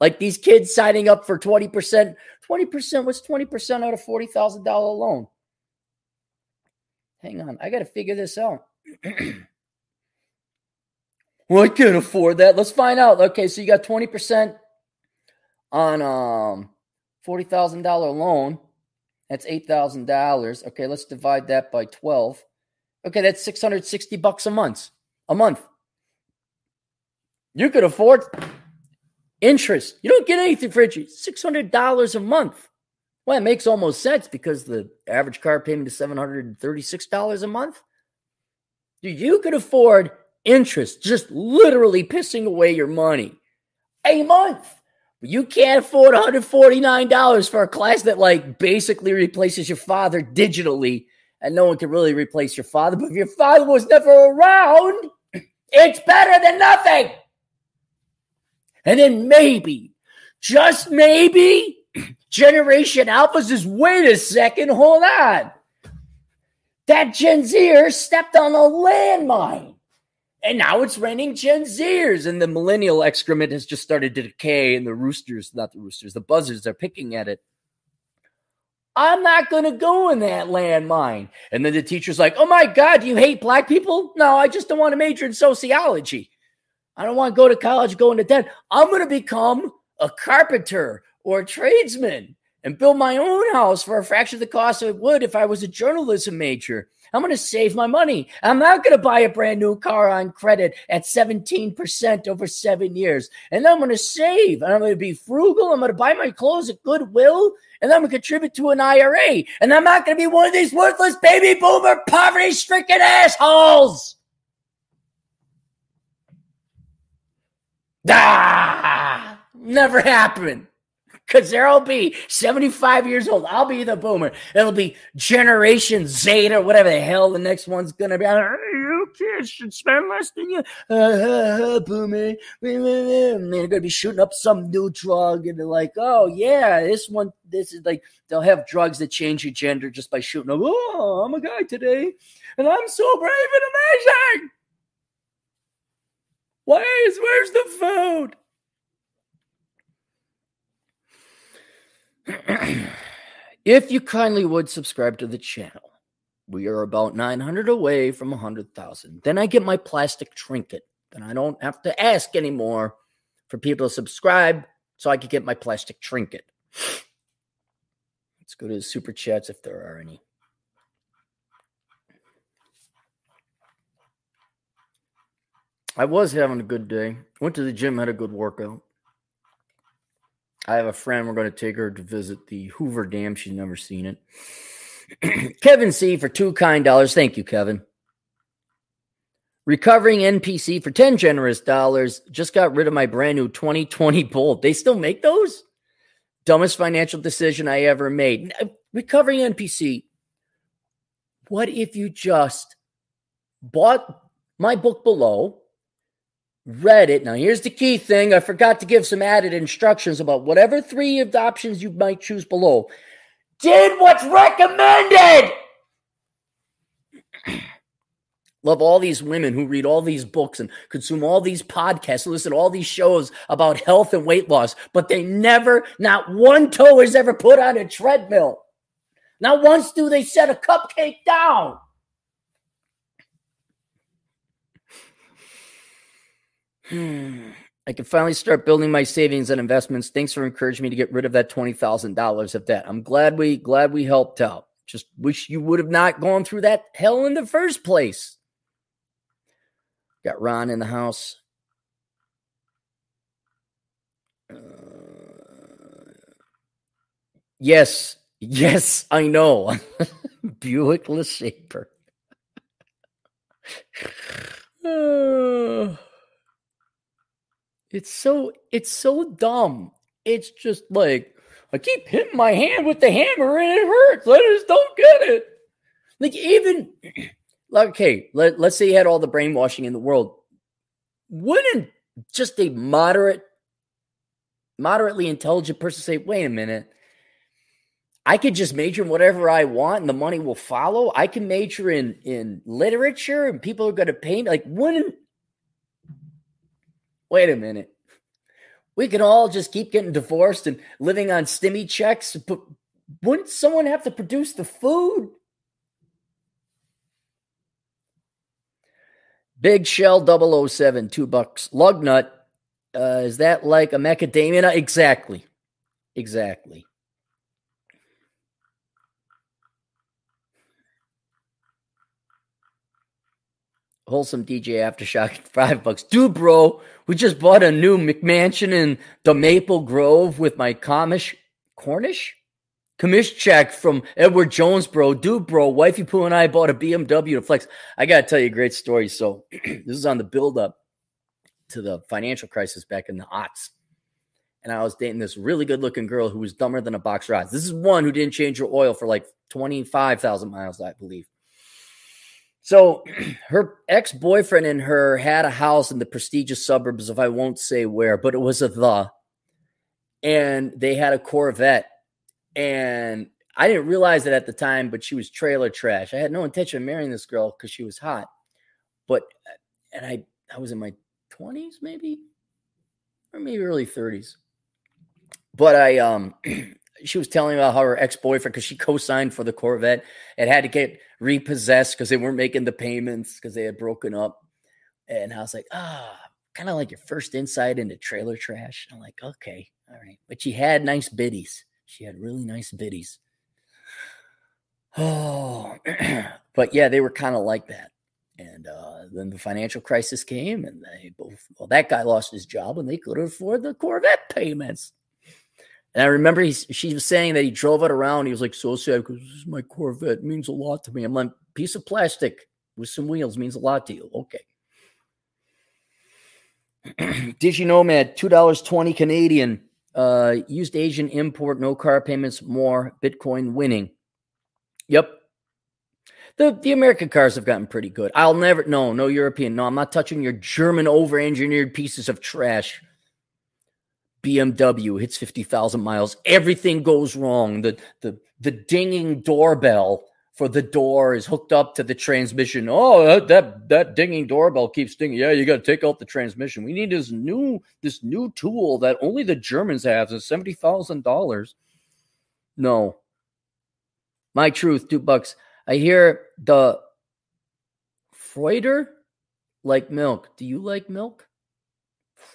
Like these kids signing up for 20%. 20%, was 20% out of $40,000 loan? Hang on, I got to figure this out. well, I can't afford that. Let's find out. Okay, so you got 20% on um $40,000 loan. That's $8,000. Okay, let's divide that by 12. Okay, that's 660 bucks a month. A month. You could afford interest. You don't get anything for interest. $600 a month. Well, it makes almost sense because the average car payment is $736 a month. You could afford interest, just literally pissing away your money a month. You can't afford $149 for a class that like basically replaces your father digitally, and no one can really replace your father. But if your father was never around, it's better than nothing. And then maybe, just maybe, Generation Alpha says, wait a second, hold on. That Gen Zer stepped on a landmine. And now it's raining Gen Zers, and the millennial excrement has just started to decay, and the roosters, not the roosters, the buzzards are picking at it. I'm not going to go in that landmine. And then the teacher's like, Oh my God, do you hate black people? No, I just don't want to major in sociology. I don't want to go to college, go into debt. I'm going to become a carpenter or a tradesman and build my own house for a fraction of the cost it would if I was a journalism major. I'm going to save my money. I'm not going to buy a brand new car on credit at 17% over seven years. And I'm going to save and I'm going to be frugal. I'm going to buy my clothes at Goodwill and I'm going to contribute to an IRA. And I'm not going to be one of these worthless baby boomer poverty stricken assholes. Ah, never happened because there'll be 75 years old. I'll be the boomer. It'll be Generation Zeta, whatever the hell the next one's to be. You kids should spend less than you. Uh, uh, uh, boomer. They're to be shooting up some new drug and they're like, oh, yeah, this one, this is like, they'll have drugs that change your gender just by shooting up. Oh, I'm a guy today and I'm so brave and amazing. Why is, where's the food? if you kindly would subscribe to the channel, we are about 900 away from 100,000. Then I get my plastic trinket. Then I don't have to ask anymore for people to subscribe so I can get my plastic trinket. Let's go to the super chats if there are any. I was having a good day. Went to the gym, had a good workout. I have a friend. We're going to take her to visit the Hoover Dam. She's never seen it. Kevin C for two kind dollars. Thank you, Kevin. Recovering NPC for 10 generous dollars. Just got rid of my brand new 2020 Bolt. They still make those? Dumbest financial decision I ever made. Uh, recovering NPC. What if you just bought my book below, read it. Now, here's the key thing. I forgot to give some added instructions about whatever three of the options you might choose below. Did what's recommended. Love all these women who read all these books and consume all these podcasts, listen to all these shows about health and weight loss, but they never, not one toe is ever put on a treadmill. Not once do they set a cupcake down. I can finally start building my savings and investments. Thanks for encouraging me to get rid of that twenty thousand dollars of debt. I'm glad we glad we helped out. Just wish you would have not gone through that hell in the first place. Got Ron in the house. Uh, yes, yes, I know. Buick LeSabre. uh, it's so it's so dumb. It's just like I keep hitting my hand with the hammer and it hurts. I just don't get it. Like even like okay, let, let's say you had all the brainwashing in the world. Wouldn't just a moderate, moderately intelligent person say, wait a minute, I could just major in whatever I want and the money will follow. I can major in in literature and people are going to pay me. Like, wouldn't wait a minute. We can all just keep getting divorced and living on stimmy checks, but wouldn't someone have to produce the food? Big Shell 007, two bucks. Lugnut, uh, is that like a macadamia? Exactly. Exactly. Wholesome DJ Aftershock, five bucks. Dude, bro, we just bought a new McMansion in the Maple Grove with my Comish Cornish? Commish check from Edward Jones, bro. Dude, bro, wifey Pooh and I bought a BMW to flex. I gotta tell you a great story. So this is on the build up to the financial crisis back in the aughts. and I was dating this really good looking girl who was dumber than a box ride. This is one who didn't change her oil for like 25,000 miles, I believe. So her ex boyfriend and her had a house in the prestigious suburbs of I won't say where, but it was a the. And they had a Corvette. And I didn't realize it at the time, but she was trailer trash. I had no intention of marrying this girl because she was hot. But, and I, I was in my 20s, maybe, or maybe early 30s. But I, um, she was telling about how her ex boyfriend, because she co signed for the Corvette, and had to get repossessed because they weren't making the payments because they had broken up. And I was like, ah, oh, kind of like your first insight into trailer trash. I'm like, okay, all right. But she had nice biddies. She had really nice biddies. Oh, but yeah, they were kind of like that. And uh, then the financial crisis came, and they both, well, that guy lost his job, and they couldn't afford the Corvette payments. And I remember he, she was saying that he drove it around. He was like, so sad because this is my Corvette. It means a lot to me. I'm like, a piece of plastic with some wheels means a lot to you. Okay. Man? $2.20 Canadian. Uh, used Asian import, no car payments, more Bitcoin winning. Yep. The, the American cars have gotten pretty good. I'll never, no, no European. No, I'm not touching your German over engineered pieces of trash. BMW hits 50,000 miles. Everything goes wrong. The, the, the dinging doorbell for the door is hooked up to the transmission. Oh, that, that, that dinging doorbell keeps dinging. Yeah, you got to take out the transmission. We need this new, this new tool that only the Germans have. It's $70,000. No. My truth, two bucks. I hear the Freuder like milk. Do you like milk?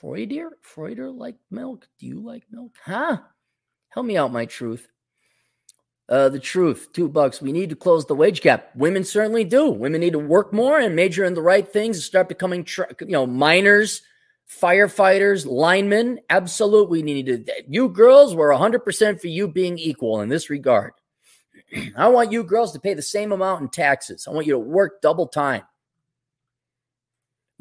Freudier? Freuder like milk? Do you like milk? Huh? Help me out, my truth. Uh, the truth, two bucks. We need to close the wage gap. Women certainly do. Women need to work more and major in the right things and start becoming, you know, miners, firefighters, linemen. Absolutely we need to. You girls, we're 100% for you being equal in this regard. I want you girls to pay the same amount in taxes. I want you to work double time.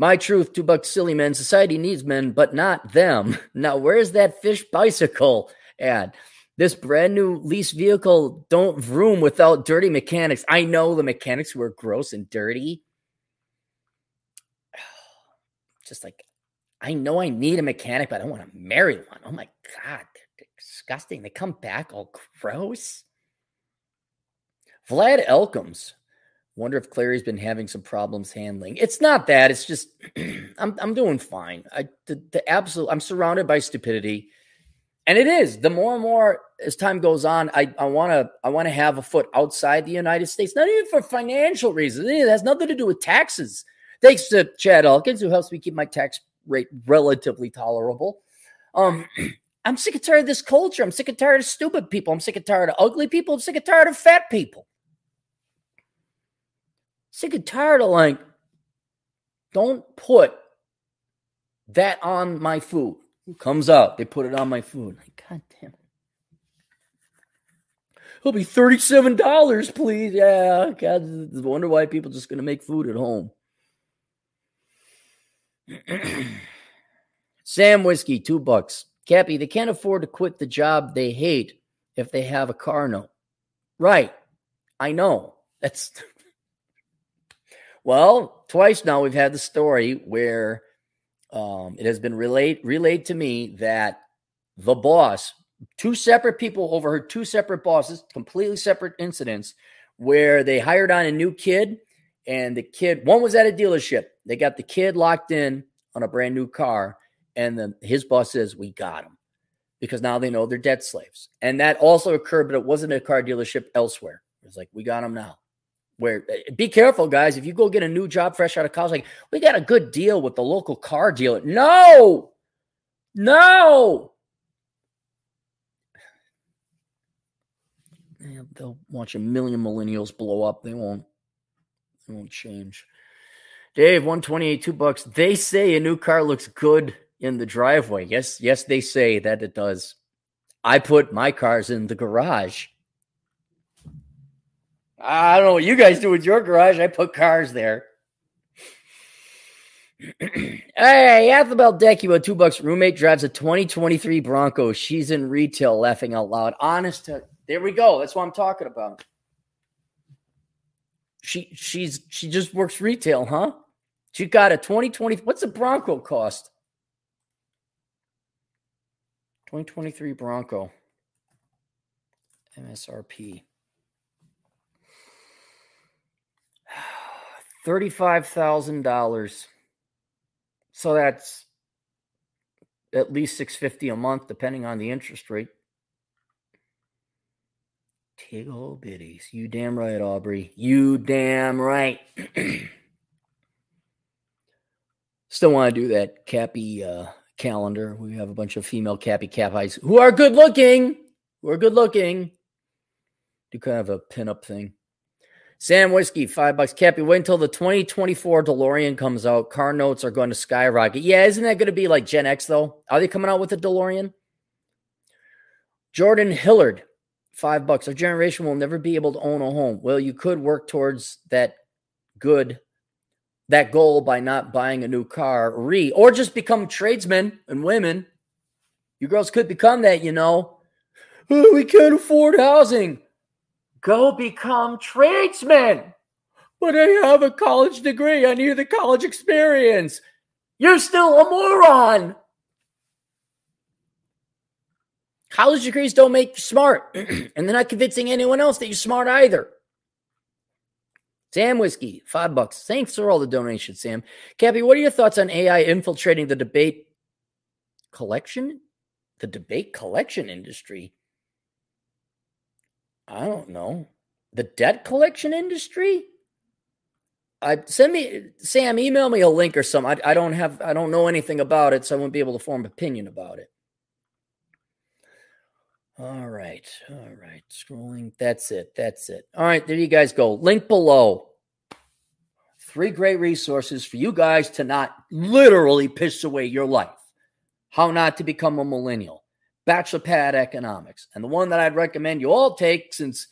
My truth, two bucks silly men. Society needs men, but not them. Now, where's that fish bicycle ad? This brand new lease vehicle don't vroom without dirty mechanics. I know the mechanics were gross and dirty. Just like I know I need a mechanic, but I don't want to marry one. Oh my god, they're disgusting. They come back all gross. Vlad Elkins Wonder if Clarey's been having some problems handling. It's not that. It's just I'm I'm doing fine. I the, the absolute I'm surrounded by stupidity. And it is. The more and more as time goes on, I, I wanna I wanna have a foot outside the United States, not even for financial reasons. It has nothing to do with taxes. Thanks to Chad Elkins, who helps me keep my tax rate relatively tolerable. Um, I'm sick and tired of this culture. I'm sick and tired of stupid people. I'm sick and tired of ugly people. I'm sick and tired of fat people sick and tired of like, don't put that on my food. Comes out, they put it on my food. Like, God damn it. It'll be $37, please. Yeah, God, I wonder why people just to make food at home. Sam Whiskey, two bucks. Cappy, they can't afford to quit the job they hate if they have a car note. Right. I know. That's well, twice now we've had the story where um, it has been relayed relayed to me that the boss, two separate people overheard two separate bosses, completely separate incidents, where they hired on a new kid, and the kid one was at a dealership. They got the kid locked in on a brand new car, and then his boss says, "We got him," because now they know they're debt slaves. And that also occurred, but it wasn't a car dealership elsewhere. It was like, "We got him now." Where eh, be careful, guys. If you go get a new job fresh out of college, like we got a good deal with the local car dealer. No, no. they'll watch a million millennials blow up. They won't. They won't change. Dave, 128, two bucks. They say a new car looks good in the driveway. Yes, yes, they say that it does. I put my cars in the garage I don't know what you guys do with your garage. I put cars there. hey, Athabel with two bucks. Roommate drives a 2023 Bronco. She's in retail, laughing out loud. Honest to there we go. That's what I'm talking about. She she's she just works retail, huh? She got a 2020. What's a Bronco cost? 2023 Bronco. MSRP. $35,000. So that's at least 650 a month depending on the interest rate. Tiggle bitties. You damn right, Aubrey. You damn right. Still want to do that Cappy uh, calendar. We have a bunch of female Cappy Cap eyes who are good looking. Who are good looking. Do kind of a pinup thing. Sam Whiskey, five bucks. Cappy, wait until the 2024 DeLorean comes out. Car notes are going to skyrocket. Yeah, isn't that going to be like Gen X, though? Are they coming out with a DeLorean? Jordan Hillard, five bucks. Our generation will never be able to own a home. Well, you could work towards that good, that goal by not buying a new car, re, or just become tradesmen and women. You girls could become that, you know. We can't afford housing. Go become tradesmen. But I have a college degree. I need the college experience. You're still a moron. College degrees don't make you smart. and they're not convincing anyone else that you're smart either. Sam Whiskey, five bucks. Thanks for all the donations, Sam. Cappy, what are your thoughts on AI infiltrating the debate collection? The debate collection industry? I don't know. The debt collection industry? I send me Sam, email me a link or something. I, I don't have I don't know anything about it, so I won't be able to form opinion about it. All right. All right. Scrolling. That's it. That's it. All right. There you guys go. Link below. Three great resources for you guys to not literally piss away your life. How not to become a millennial. Bachelor Pad Economics. And the one that I'd recommend you all take, since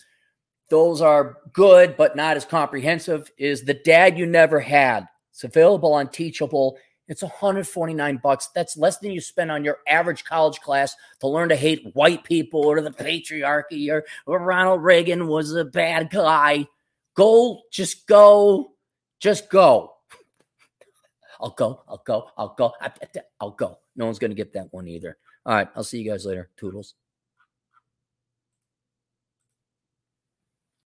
those are good but not as comprehensive, is The Dad You Never Had. It's available on Teachable. It's 149 bucks. That's less than you spend on your average college class to learn to hate white people or the patriarchy or, or Ronald Reagan was a bad guy. Go, just go, just go. I'll go, I'll go, I'll go, I'll go. No one's going to get that one either. All right. I'll see you guys later. Toodles.